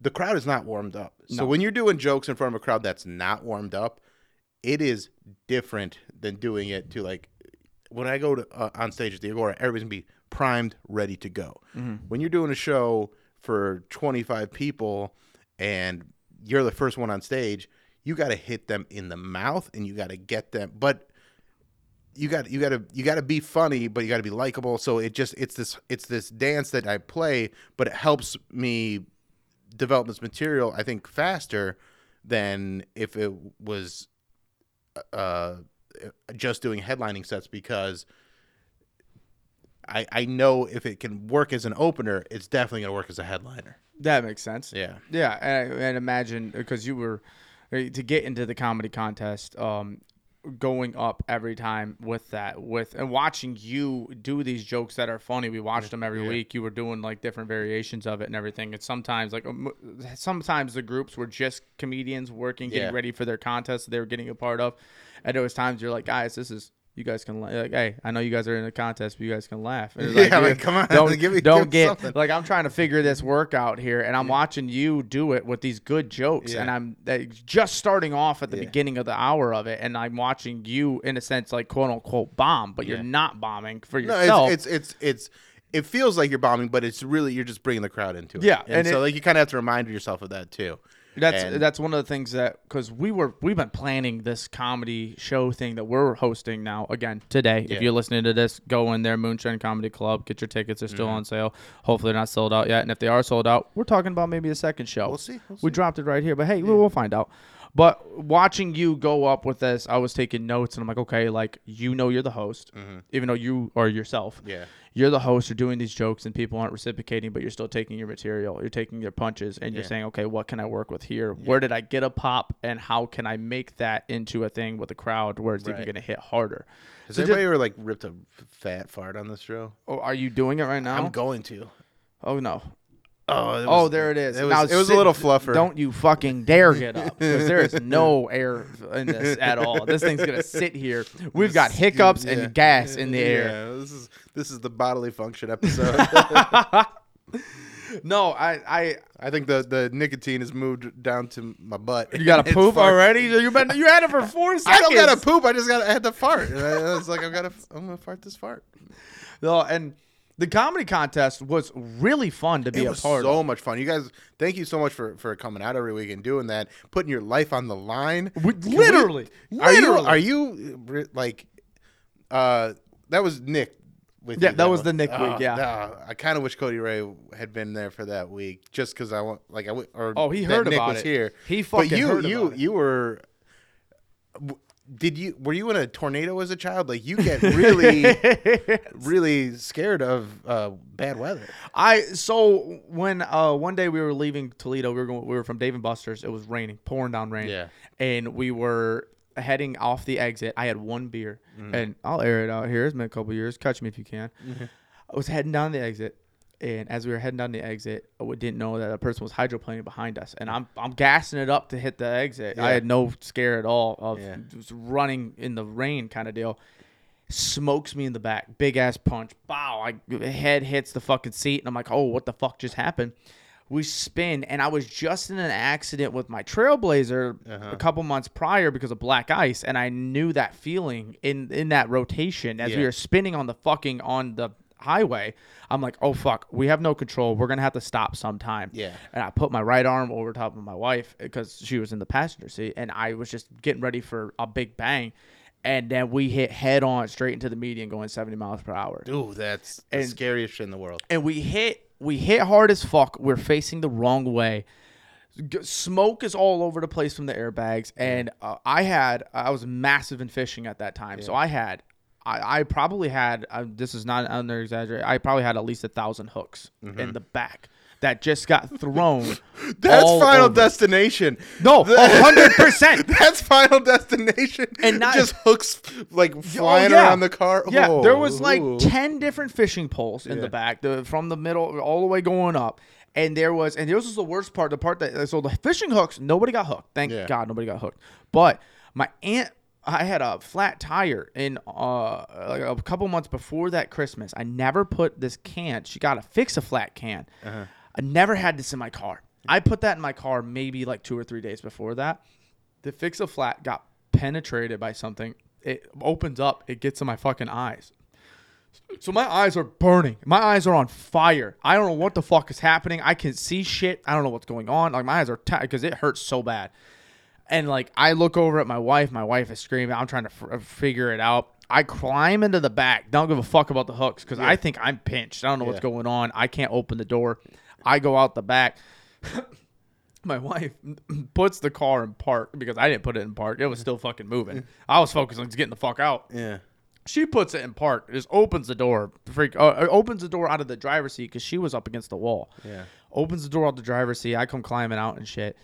the crowd is not warmed up. So when you're doing jokes in front of a crowd that's not warmed up it is different than doing it to like when I go to uh, on stage at the Agora, everybody's gonna be primed, ready to go. When you're doing a show for 25 people and you're the first one on stage, you got to hit them in the mouth and you got to get them, but you got you got to you got to be funny, but you got to be likable. So it just it's this it's this dance that I play, but it helps me develop this material. I think faster than if it was uh, just doing headlining sets because I I know if it can work as an opener, it's definitely gonna work as a headliner. That makes sense. Yeah. Yeah, and, and imagine because you were uh, to get into the comedy contest, um, going up every time with that, with and watching you do these jokes that are funny. We watched them every week. You were doing like different variations of it and everything. And sometimes, like, um, sometimes the groups were just comedians working, getting Yeah. ready for their contest they were getting a part of. And there was times you're like, guys, this is. You guys can la- like, hey, I know you guys are in a contest, but you guys can laugh. And it's Yeah, like, come on, don't give me- don't get something. like I'm trying to figure this work out here, and I'm watching you do it with these good jokes, Yeah. and I'm just starting off at the Yeah. beginning of the hour of it, and I'm watching you in a sense like quote unquote bomb, but you're not bombing for No, yourself. it's, it's it's it's it feels like you're bombing, but it's really you're just bringing the crowd into it. Yeah, and, and so it- like you kind of have to remind yourself of that too. That's And- that's one of the things that because we were we've been planning this comedy show thing that we're hosting now again today. Yeah. If you're listening to this, go in there, Moonshine Comedy Club, get your tickets. They're Mm-hmm. still on sale. Hopefully they're not sold out yet. And if they are sold out, we're talking about maybe a second show. We'll see, we'll We dropped it right here, but hey, we'll we'll find out. But watching you go up with this, I was taking notes and I'm like, okay, like you know you're the host, even though you are yourself. Mm-hmm. Yeah. You're the host. You're doing these jokes and people aren't reciprocating, but you're still taking your material. You're taking your punches and you're saying, okay, what can I work with here? Where did I get a pop and how can I make that into a thing with a crowd where it's even going to hit harder? Has So anybody ever like ripped a fat fart on this show? Oh, are you doing it right now? I'm going to. oh no. Oh, it oh, there it is. It was, Now it was a little fluffer. Don't you fucking dare get up because there is no air in this at all. This thing's gonna sit here. We've got hiccups Yeah. and gas in the air. Yeah, this is this is the bodily function episode. No, I, I, I think the, the nicotine has moved down to my butt. you got a poop fart- already. You been, you had it for four seconds. I don't got a poop. I just got I had to fart. I was like, I'm gonna I'm gonna fart this fart. No, and the comedy contest was really fun to be It a part so of. So much fun. You guys, thank you so much for, for coming out every week and doing that, putting your life on the line. We- Can we- literally, are you literally. are you uh, like uh that was Nick with Yeah, you that was one. the Nick week, Ah, yeah. ah, I kind of wish Cody Ray had been there for that week just because I want like I w- or Oh, he that heard Nick about was it. here. He but fucking you heard you you were. Did you were you in a tornado as a child? Like you get really, really scared of uh, bad weather. I so when uh one day we were leaving Toledo, we were going we were from Dave and Buster's. It was raining, pouring down rain. Yeah. And we were heading off the exit. I had one beer, and I'll air it out here. It's been a couple years. Catch me if you can. I was heading down the exit, and as we were heading down the exit, we didn't know that a person was hydroplaning behind us, and I'm I'm gassing it up to hit the exit. I had no scare at all of Yeah. just running in the rain kind of deal smokes me in the back. Big ass punch. Bow. I head hits the fucking seat and I'm like, "Oh, what the fuck just happened?" We spin and I was just in an accident with my Trailblazer uh-huh. a couple months prior because of black ice and I knew that feeling in in that rotation as we Yeah. were spinning on the fucking on the highway. I'm like, "Oh fuck, we have no control. We're to have to stop sometime." Yeah. And I put my right arm over top of my wife because she was in the passenger seat, and I was just getting ready for a big bang, and then we hit head on straight into the median, going 70 miles per hour. Dude, that's the And- scariest shit in the world. And we hit, we hit hard as fuck. We're facing the wrong way. Smoke is all over the place from the airbags, and uh, I had, I was massive in fishing at that time, so I had. I, I probably had uh, this is not under exaggerate. I probably had at least a thousand hooks in the back that just got thrown. That's Final over. Destination. No, a hundred percent. That's Final Destination. And not- just hooks like Oh, flying yeah. around the car. Yeah, Oh, there was like ooh. ten different fishing poles in Yeah. the back, the, from the middle all the way going up. And there was, and this was the worst part. The part that so the fishing hooks, nobody got hooked. Thank Yeah. God, nobody got hooked. But my aunt, I had a flat tire in uh like a couple months before that Christmas. I never put this can. She got to fix a flat can. Uh-huh. I never had this in my car. I put that in my car maybe like two or three days before that. The fix a flat got penetrated by something. It opens up. It gets in my fucking eyes. So my eyes are burning. My eyes are on fire. I don't know what the fuck is happening. I can see shit. I don't know what's going on. Like my eyes are tight because it hurts so bad. And like I look over at my wife. My wife is screaming. I'm trying to f- figure it out. I climb into the back. Don't give a fuck about the hooks because I think I'm pinched. I don't know what's going on. I can't open the door. I go out the back. my wife puts the car in park because I didn't put it in park. It was still fucking moving. I was focused on just getting the fuck out. yeah. She puts it in park, just opens the door, freak, uh, opens the door out of the driver's seat because she was up against the wall. Yeah. Opens the door out the driver's seat. I come climbing out and shit.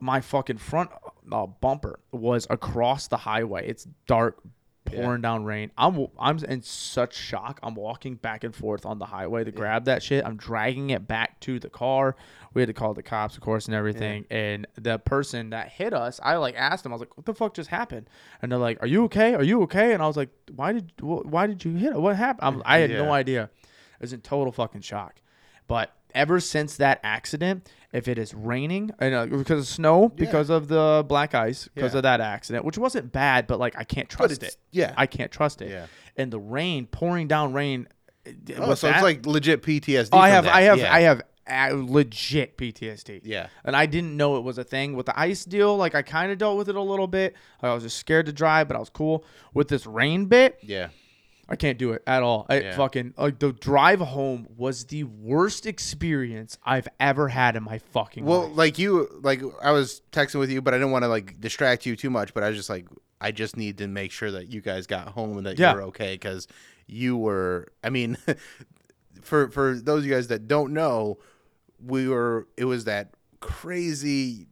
My fucking front uh, bumper was across the highway. It's dark, pouring down rain. I'm I'm in such shock. I'm walking back and forth on the highway to grab that shit. I'm dragging it back to the car. We had to call the cops, of course, and everything. And the person that hit us, I like asked them. I was like, "What the fuck just happened?" And they're like, "Are you okay? Are you okay?" And I was like, "Why did wh- Why did you hit it? What happened?" I'm, I had no idea. I was in total fucking shock. But ever since that accident, if it is raining and uh, because of snow, because of the black ice, because Yeah. of that accident, which wasn't bad, but like I can't trust it. yeah. I can't trust it. Yeah. And the rain pouring down rain. Oh, so that- it's like legit PTSD. Oh, I have, that. I have, Yeah. I have uh, legit PTSD. Yeah. And I didn't know it was a thing with the ice deal. Like I kind of dealt with it a little bit. I was just scared to drive, but I was cool with this rain bit. Yeah. I can't do it at all. I Yeah. fucking like the drive home was the worst experience I've ever had in my fucking Well, life. like you, like I was texting with you, but I didn't want to like distract you too much. But I was just like, I just need to make sure that you guys got home and that Yeah. you were okay because you were. I mean, for for those of you guys that don't know, we were. It was that crazy,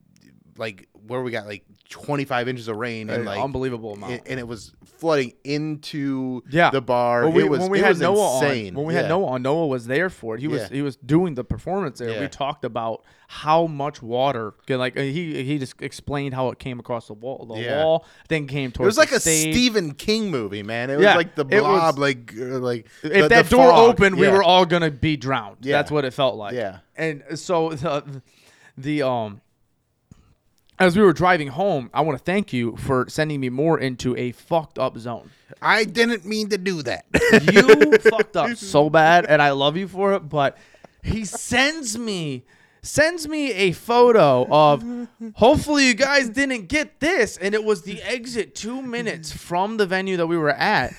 like where we got like 25 inches of rain and like unbelievable amount. and, and it was flooding into Yeah. the bar. When we, it was when we had Noah insane. on, when we Yeah. had Noah on, Noah was there for it. He was Yeah. he was doing the performance there. We talked about how much water, like he he just explained how it came across the wall, the wall, then came towards. It was like a stage. Stephen King movie, man. It was like the it was- blob, like uh, like If the- that the door fog. opened, we were all gonna be drowned. Yeah. That's what it felt like. Yeah. And so the, the um as we were driving home, I want to thank you for sending me more into a fucked up zone. I didn't mean to do that. You fucked up so bad, and I love you for it. But he sends me sends me a photo of. Hopefully, you guys didn't get this, and it was the exit two minutes from the venue that we were at.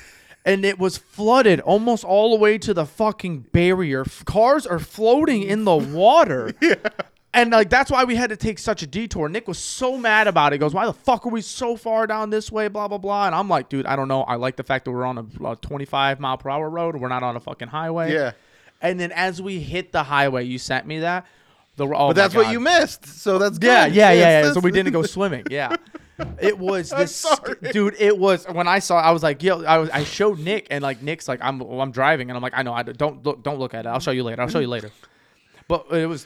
And it was flooded almost all the way to the fucking barrier. Cars are floating in the water. And like that's why we had to take such a detour. Nick was so mad about it. He goes, "Why the fuck are we so far down this way?" Blah blah blah. And I'm like, "Dude, I don't know. I like the fact that we're on a, a 25 mile per hour road. We're not on a fucking highway." Yeah. And then as we hit the highway, you sent me that. The oh but that's what you missed. So that's good. Yeah, yeah, yeah, yeah. So we didn't go swimming. Yeah. It was this, dude. It was when I saw. I was like, yo. I was. I showed Nick, and like Nick's like, I'm. I'm driving, and I'm like, I know. I don't look. Don't look at it. I'll show you later. I'll show you later. But it was.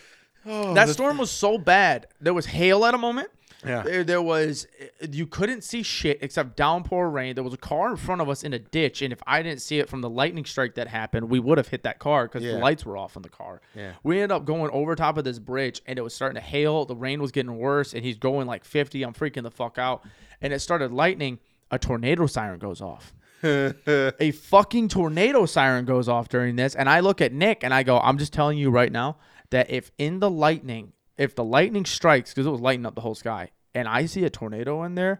Oh, that storm was so bad. There was hail at a moment. Yeah. There, there was. Eh, you couldn't see shit except downpour rain. There was a car in front of us in a ditch, and if I didn't see it from the lightning strike that happened, we would have hit that car because Yeah. the lights were off on the car. Yeah. We ended up going over top of this bridge, and it was starting to hail. The rain was getting worse, and he's going like 50. I'm freaking the fuck out, and it started lightning. A tornado siren goes off. a fucking tornado siren goes off during this, and I look at Nick and I go, "I'm just telling you right now that if in the lightning, if the lightning strikes, because it was lighting up the whole sky, and I see a tornado in there."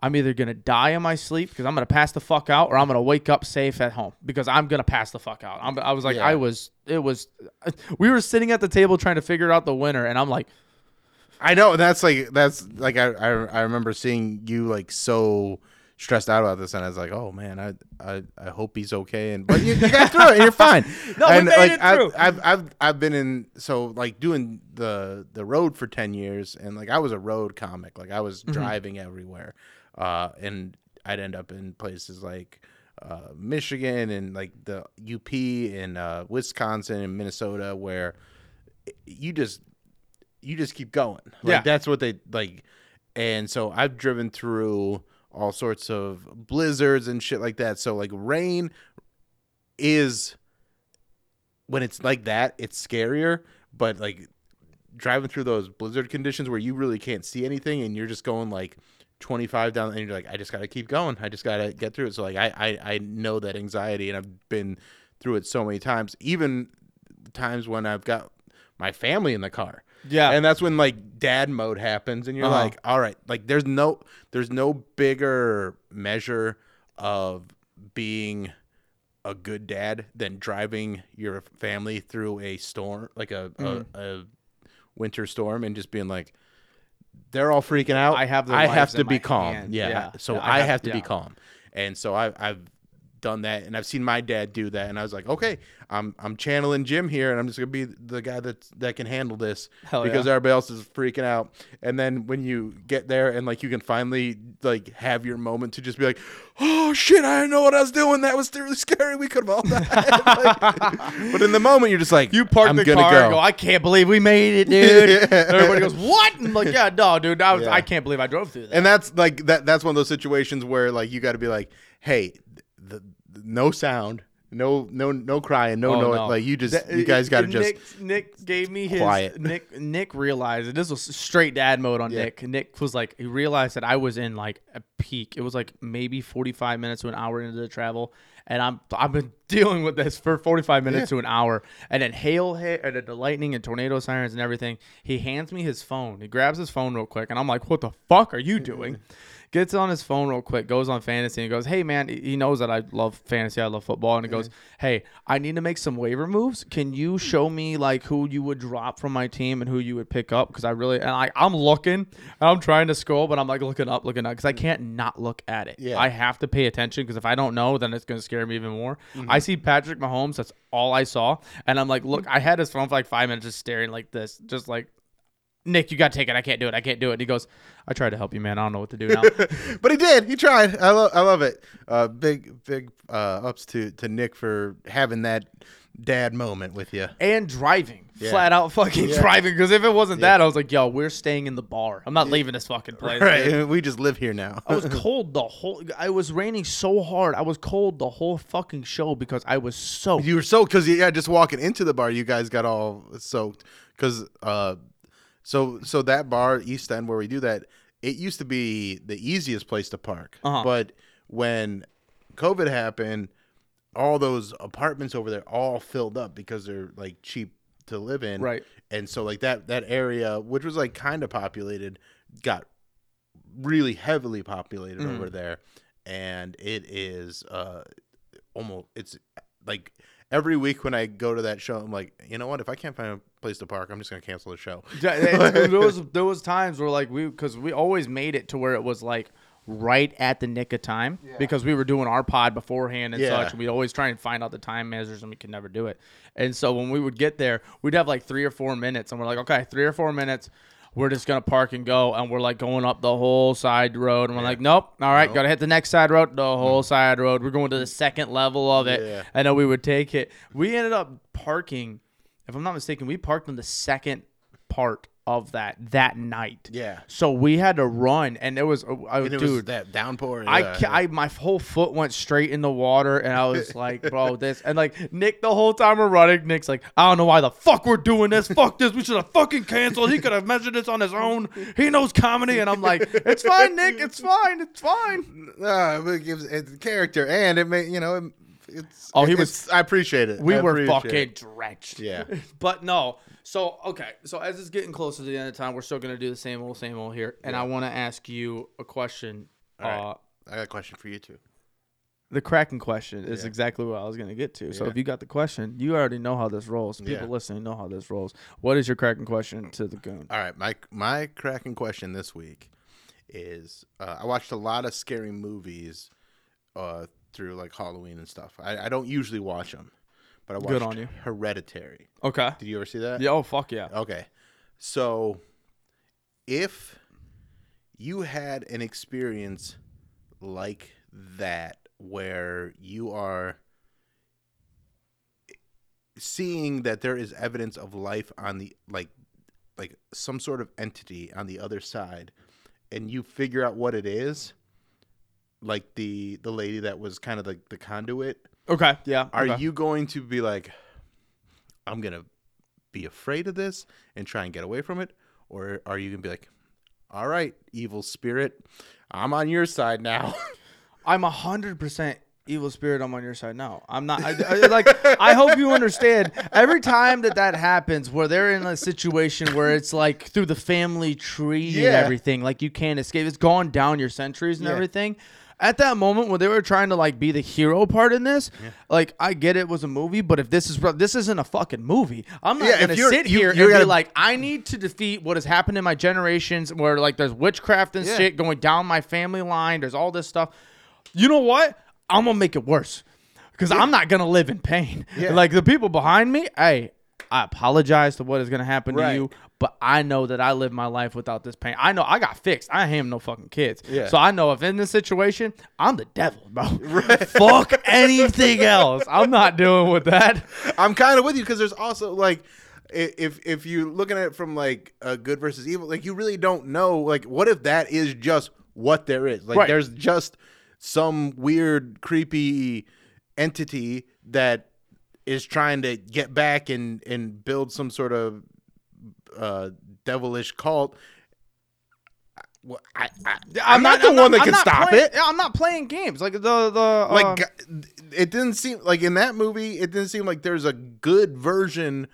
I'm either gonna die in my sleep because I'm gonna pass the fuck out, or I'm gonna wake up safe at home because I'm gonna pass the fuck out. I'm, I was like, Yeah. I was, it was, we were sitting at the table trying to figure out the winner, and I'm like, I know that's like that's like I, I I remember seeing you like so stressed out about this, and I was like, oh man, I I, I hope he's okay, and but you, you got through it, and you're fine. No, we made like it I've, through. I've I've I've been in so like doing the the road for ten years, and like I was a road comic, like I was Mm-hmm. driving everywhere, uh, and I'd end up in places like. Uh, Michigan and like the UP and uh, Wisconsin and Minnesota, where you just you just keep going. Like Yeah. that's what they like. And so I've driven through all sorts of blizzards and shit like that. So like rain is when it's like that, it's scarier, but like driving through those blizzard conditions where you really can't see anything and you're just going like 25 down and you're like I just got to keep going. I just got to get through it. So like I, I I know that anxiety and I've been through it so many times, even times when I've got my family in the car. Yeah. And that's when like dad mode happens and you're Uh-huh. like, all right, like there's no there's no bigger measure of being a good dad than driving your family through a storm like a Mm. a, a winter storm and just being like they're all freaking out. I have I have to be calm. Yeah. Yeah. So Yeah, I, I have, have- to be calm. And so I I've done that and I've seen my dad do that and I was like, okay, I'm I'm channeling Jim here and I'm just gonna be the guy that that can handle this Hell because yeah. everybody else is freaking out. And then when you get there and like you can finally like have your moment to just be like, oh shit, I didn't know what I was doing. That was really scary. We could have all died. Like, but in the moment you're just like, You park I'm the car go. and go, I can't believe we made it, dude. And everybody goes, What? And I'm like, yeah, no, dude, I, was, Yeah. I can't believe I drove through that. and that's like that that's one of those situations where like you got to be like hey no sound no no no crying no Oh, no, no. like you just That- you guys got to just Nick, Nick gave me his quiet. Nick Nick realized this was straight dad mode on Yeah. Nick. Nick was like he realized that I was in like a peak. It was like maybe 45 minutes to an hour into the travel, and I'm I've been dealing with this for 45 minutes to an hour, and then hail hit, and then the lightning and tornado sirens and everything. He hands me his phone. He grabs his phone real quick, and I'm like, "What the fuck are you doing?" Gets on his phone real quick, goes on fantasy, and goes, "Hey man, he knows that I love fantasy, I love football." And he goes, mm-hmm. "Hey, I need to make some waiver moves. Can you show me like who you would drop from my team and who you would pick up? Because I really and I I'm looking, and I'm trying to scroll, but I'm like looking up, looking up, because I mm-hmm. can't not look at it. Yeah. I have to pay attention because if I don't know, then it's gonna scare me even more. Mm-hmm. I see Patrick Mahomes. That's all I saw, and I'm like, look, I had his phone for like five minutes, just staring like this, just like. Nick, you got to take it. I can't do it. I can't do it. And he goes, I tried to help you, man. I don't know what to do now. but he did. He tried. I love. I love it. Uh, big big uh, ups to to Nick for having that dad moment with you. and driving, Yeah. flat out fucking Yeah. driving. Because if it wasn't that, I was like, yo, we're staying in the bar. I'm not leaving this fucking place. dude. Right. We just live here now. I was cold the whole. I was raining so hard. I was cold the whole fucking show because I was so. You were soaked because yeah, just walking into the bar, you guys got all soaked. Because uh, so so that bar East End where we do that, it used to be the easiest place to park. Uh-huh. But when COVID happened, all those apartments over there all filled up because they're like cheap to live in. Right. And so like that that area, which was like kind of populated, got really heavily populated Mm. over there, and it is uh almost it's like every week when I go to that show, I'm like, you know what? If I can't find a place to park, I'm just gonna cancel the show. Yeah, there was there was times where like we because we always made it to where it was like right at the nick of time because we were doing our pod beforehand and Yeah. such. And we'd always try and find out the time measures and we could never do it. And so when we would get there, we'd have like three or four minutes and we're like, okay, three or four minutes. We're just gonna park and go, and we're like going up the whole side road, and we're like, nope, all right, gotta hit the next side road, the mm-hmm. whole side road. We're going to the second level of it, Yeah. and then we would take it. We ended up parking if I'm not mistaken, we parked on the second part of that that night. Yeah. So we had to run, and it was, uh, I, And it dude. was that downpour. I, yeah. I my whole foot went straight in the water, and I was like, "Bro, this." And like Nick, the whole time we're running, Nick's like, "I don't know why the fuck we're doing this. Fuck this. We should have fucking canceled. He could have measured this on his own. He knows comedy." And I'm like, "It's fine, Nick. It's fine. It's fine." Uh, it gives it character, and it may you know it, it's. Oh, he it's- was- I appreciate it. We I were fucking it. drenched. Yeah. but no. So okay. So as it's getting closer to the end of time, we're still gonna do the same old, same old here. And I want to ask you a question. All right. Uh, I got a question for you too. the cracking question is Yeah. exactly what I was gonna get to. So Yeah. if you got the question, you already know how this rolls. People Yeah. listening know how this rolls. What is your cracking question to the goon? All right, my my cracking question this week is: uh, I watched a lot of scary movies uh, through like Halloween and stuff. I, I don't usually watch them, but I watched Good on you. Hereditary. Okay. Did you ever see that? Yeah. Oh fuck yeah. Okay. So if you had an experience like that where you are seeing that there is evidence of life on the like like some sort of entity on the other side and you figure out what it is like the the lady that was kind of like the conduit Okay. Yeah. are okay. you going to be like, I'm gonna be afraid of this and try and get away from it, or are you gonna be like, all right, evil spirit, I'm on your side now? I'm a hundred percent evil spirit. I'm on your side now. I'm not. I, I- like. I hope you understand. Every time that that happens, where they're in a situation where it's like through the family tree and everything, like you can't escape. It's gone down your centuries and Yeah. everything. At that moment when they were trying to like be the hero part in this, like I get it was a movie, but if this is this isn't a fucking movie, I'm not Yeah, gonna sit here you and gotta- be like, I need to defeat what has happened in my generations, where like there's witchcraft and Yeah. shit going down my family line. There's all this stuff you know what? I'm gonna make it worse because I'm not gonna live in pain. Yeah. Like the people behind me, hey, I apologize to what is gonna happen Right. to you, but I know that I live my life without this pain. I know I got fixed. I have no fucking kids. Yeah. So I know if in this situation, I'm the devil, bro. Fuck anything else. I'm not dealing with that. I'm kind of with you because there's also like. If if you're looking at it from like a good versus evil, like you really don't know. Like, what if that is just what there is? Like, Right. there's just some weird, creepy entity that is trying to get back and and build some sort of uh, devilish cult. Well, I, I, I'm, not, the I'm one that can stop playing- it. I'm not playing games like the the Like, uh, g- it didn't seem like in that movie, it didn't seem like there's a good version.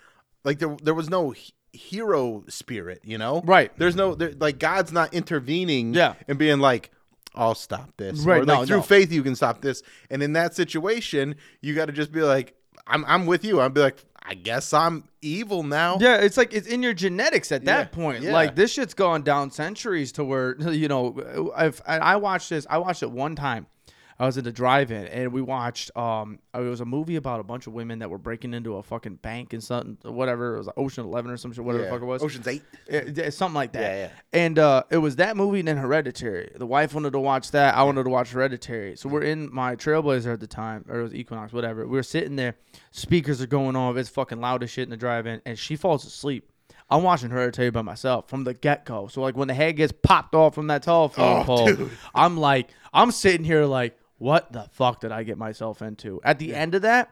Like there, there was no hero spirit. You know, Right. There's no there, like God's not intervening. Yeah. and being like. I'll stop this. Right, Or like no, through no. faith you can stop this. And in that situation, you got to just be like, I'm I'm with you. I'll be like, I guess I'm evil now. Yeah, it's like it's in your genetics at that Yeah, point. yeah. Like this shit's gone down centuries to where you know. I've I I watched this. I watched it one time. I was at the drive-in and we watched. Um, it was a movie about a bunch of women that were breaking into a fucking bank and something, whatever. It was like Ocean Eleven or some shit, whatever Yeah. the fuck it was. Ocean's Eight. It- it- something like that. Yeah, yeah. And uh, it was that movie and then Hereditary. The wife wanted to watch that. I wanted to watch Hereditary. So we're in my Trailblazer at the time, or it was Equinox, whatever. We were sitting there. Speakers are going off. It's fucking loud as shit in the drive-in, and she falls asleep. I'm watching Hereditary by myself from the get-go. So like when the head gets popped off from that telephone Oh, pole, dude. I'm like, I'm sitting here like, what the fuck did I get myself into? At the end of that,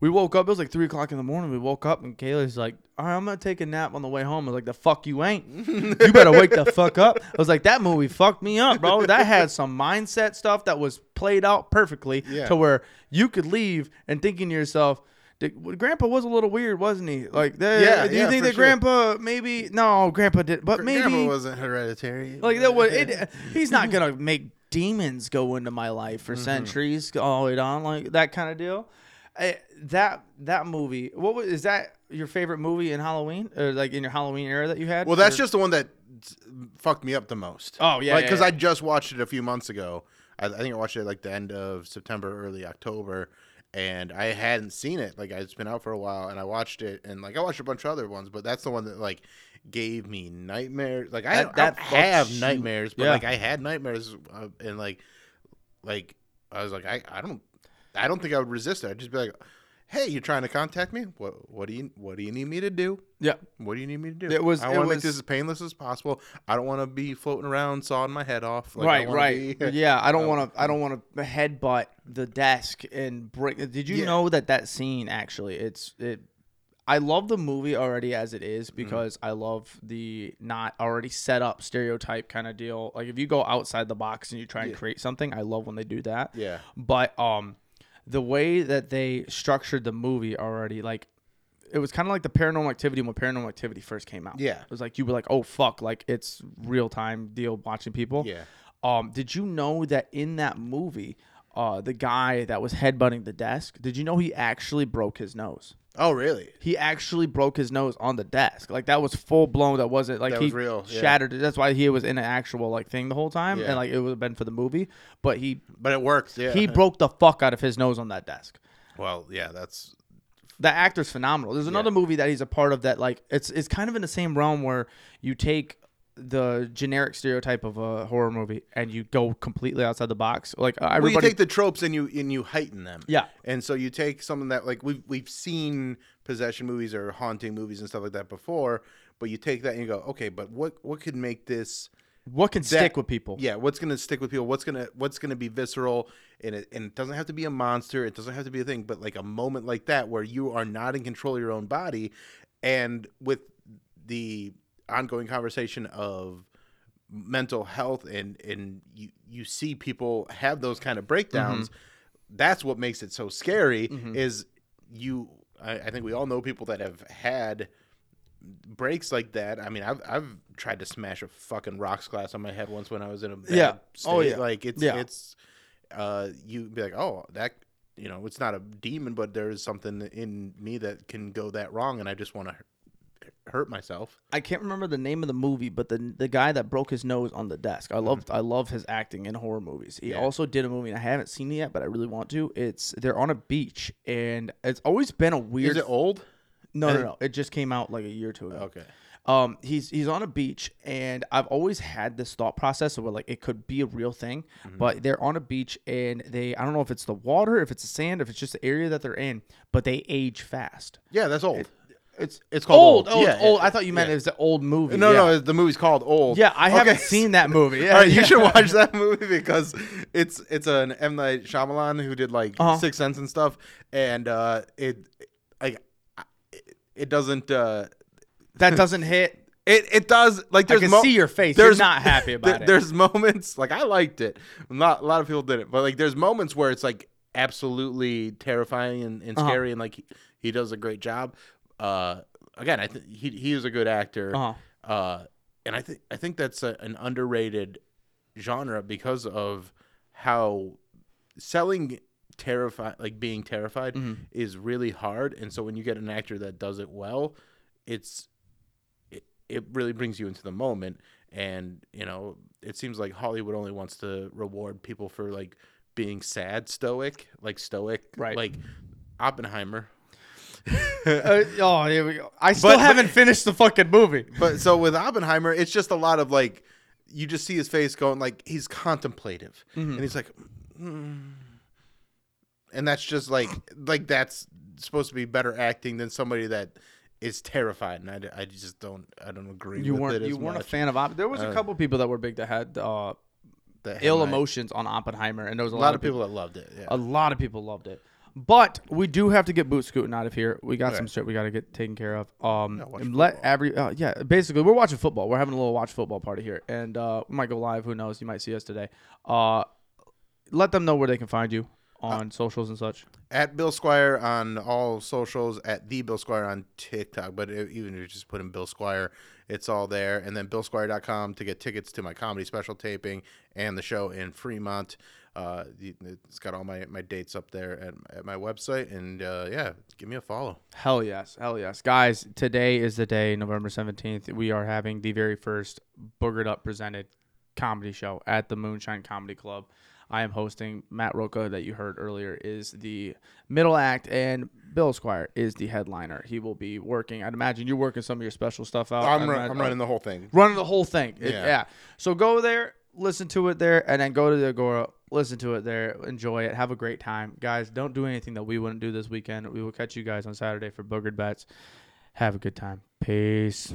we woke up. It was like three o'clock in the morning. We woke up and Kayla's like, "All right, I'm gonna take a nap on the way home." I was like, "The fuck you ain't? you better wake the fuck up." I was like, "That movie fucked me up, bro. That had some mindset stuff that was played out perfectly Yeah. to where you could leave and thinking to yourself." Grandpa was a little weird, wasn't he? Like, that, Yeah, do you yeah, think that sure. Grandpa maybe? No, Grandpa did, but maybe Grandma wasn't hereditary. like that would it, he's not gonna make demons go into my life for mm-hmm. centuries all the way down like that kind of deal. I, that that movie, what was is that your favorite movie in Halloween or like in your Halloween era that you had? Well, that's Or- just the one that mm, fucked me up the most. Oh, yeah, like yeah, because yeah. I just watched it a few months ago. I, I think I watched it like the end of September, early October, and I hadn't seen it. Like it's been out for a while, and I watched it, and like I watched a bunch of other ones, but that's the one that like gave me nightmares. Like I, That- that I have you- nightmares, but yeah. like I had nightmares, uh, and like like I was like I, I don't I don't think I would resist it. I'd just be like. Hey, you're trying to contact me? What what do you what do you need me to do? yeah. What do you need me to do? It was- I want to make this as painless as possible. I don't want to be floating around sawing my head off. Like, right, right. be- yeah, I don't want to. I don't want to headbutt the desk and break. Did you Yeah. know that that scene actually? It's it. I love the movie already as it is Mm-hmm. because I love the not already set up stereotype kind of deal. Like if you go outside the box and you try and create something, I love when they do that. Yeah. But um, the way that they structured the movie already, like it was kind of like the Paranormal Activity when Paranormal Activity first came out. Yeah. it was like you were like, oh fuck, like it's real time deal watching people. Yeah. Um, did you know that in that movie, uh, the guy that was headbutting the desk, did you know he actually broke his nose? Oh, really? He actually broke his nose on the desk. Like that was full blown. That wasn't like That he was real, yeah. shattered. it. That's why he was in an actual like thing the whole time, Yeah. and like it would have been for the movie. But he But it worked. Yeah. he broke the fuck out of his nose on that desk. well, yeah. That's The actor's phenomenal. There's another movie that he's a part of that like it's it's kind of in the same realm where you take the generic stereotype of a horror movie and you go completely outside the box. Like uh, well, you take the tropes and you and you heighten them. Yeah. And so you take something that like we've we've seen possession movies or haunting movies and stuff like that before, but you take that and you go, okay, but what what could make this what can stick with people. Yeah, what's gonna stick with people? What's gonna what's gonna be visceral? And it and it doesn't have to be a monster. It doesn't have to be a thing. But like a moment like that where you are not in control of your own body, and with the ongoing conversation of mental health and and you you see people have those kind of breakdowns. That's what makes it so scary. Is you? I, I think we all know people that have had breaks like that. I mean, I've I've tried to smash a fucking rocks glass on my head once when I was in a Yeah. state. Oh, yeah. Like it's Yeah. it's uh you be like, "Oh, that you know, it's not a demon, but there is something in me that can go that wrong and I just want to hurt myself." I can't remember the name of the movie, but the the guy that broke his nose on the desk. I love I love his acting in horror movies. He Yeah. also did a movie and I haven't seen it yet, but I really want to. It's they're on a beach and it's always been a weird Is it old? No, no, no. It just came out like a year or two ago. Okay. Um, he's he's on a beach, and I've always had this thought process of where like it could be a real thing, Mm-hmm. but they're on a beach and they I don't know if it's the water, if it's the sand, if it's just the area that they're in, but they age fast. Yeah, that's old. It's It's called old. Old. Oh, Yeah, it's old. I thought you meant yeah. it was the old movie. No, yeah. no, the movie's called Old. Yeah, I haven't seen that movie. Yeah, All right, you should watch that movie because it's it's an M Night Shyamalan who did like Uh-huh. Sixth Sense and stuff, and uh, it like it, it doesn't uh, That doesn't hit. It it does like I there's can mo- see your face. You're there's- not happy about there- it. There's moments like I liked it. Not a lot of people did it, but like there's moments where it's like absolutely terrifying and, and Uh-huh. scary, and like he, he does a great job. Uh, again, I think he he is a good actor. Uh-huh. Uh, and I think I think that's a, an underrated genre because of how selling terrified like being terrified Mm-hmm. is really hard and so when you get an actor that does it well it's it, it really brings you into the moment and you know it seems like hollywood only wants to reward people for like being sad stoic like stoic Right. like oppenheimer Uh, oh, here we go. I still But- but- haven't finished the fucking movie. but so with oppenheimer it's just a lot of like you just see his face going like he's contemplative and he's like "Mm." and that's just like like that's supposed to be better acting than somebody that is terrified and i, I just don't i don't agree You with weren't you weren't a fan of Oppenheimer. There was a Uh, couple people that were big that had uh, ill emotions on Oppenheimer, and there was a, a lot of people that loved it yeah A lot of people loved it. But we do have to get boot scooting out of here. We got Okay. some shit we got to get taken care of. Um, and let football. every uh, yeah, basically we're watching football. We're having a little watch football party here, and uh, we might go live. Who knows? You might see us today. Uh, let them know where they can find you on socials and such. at bill squire on all socials at the bill squire on tiktok but if- even if you just put in bill squire it's all there and then billsquire.com to get tickets to my comedy special taping and the show in fremont uh, it's got all my, my dates up there at, at my website and uh, yeah give me a follow Hell yes, hell yes, guys! Today is the day, November seventeenth. We are having the very first Boogered Up presented comedy show at the Moonshine Comedy Club. I am hosting. Mat Roca, that you heard earlier, is the middle act, and Bill Squire is the headliner. He will be working. I'd imagine you're working some of your special stuff out. I'm, run, I'm running the whole thing running the whole thing. It- Yeah. yeah. So go there, listen to it there, and then go to the Agora, listen to it there, enjoy it, have a great time, guys. Don't do anything that we wouldn't do this weekend. We will catch you guys on Saturday for Boogered Bets. Have a good time. Peace.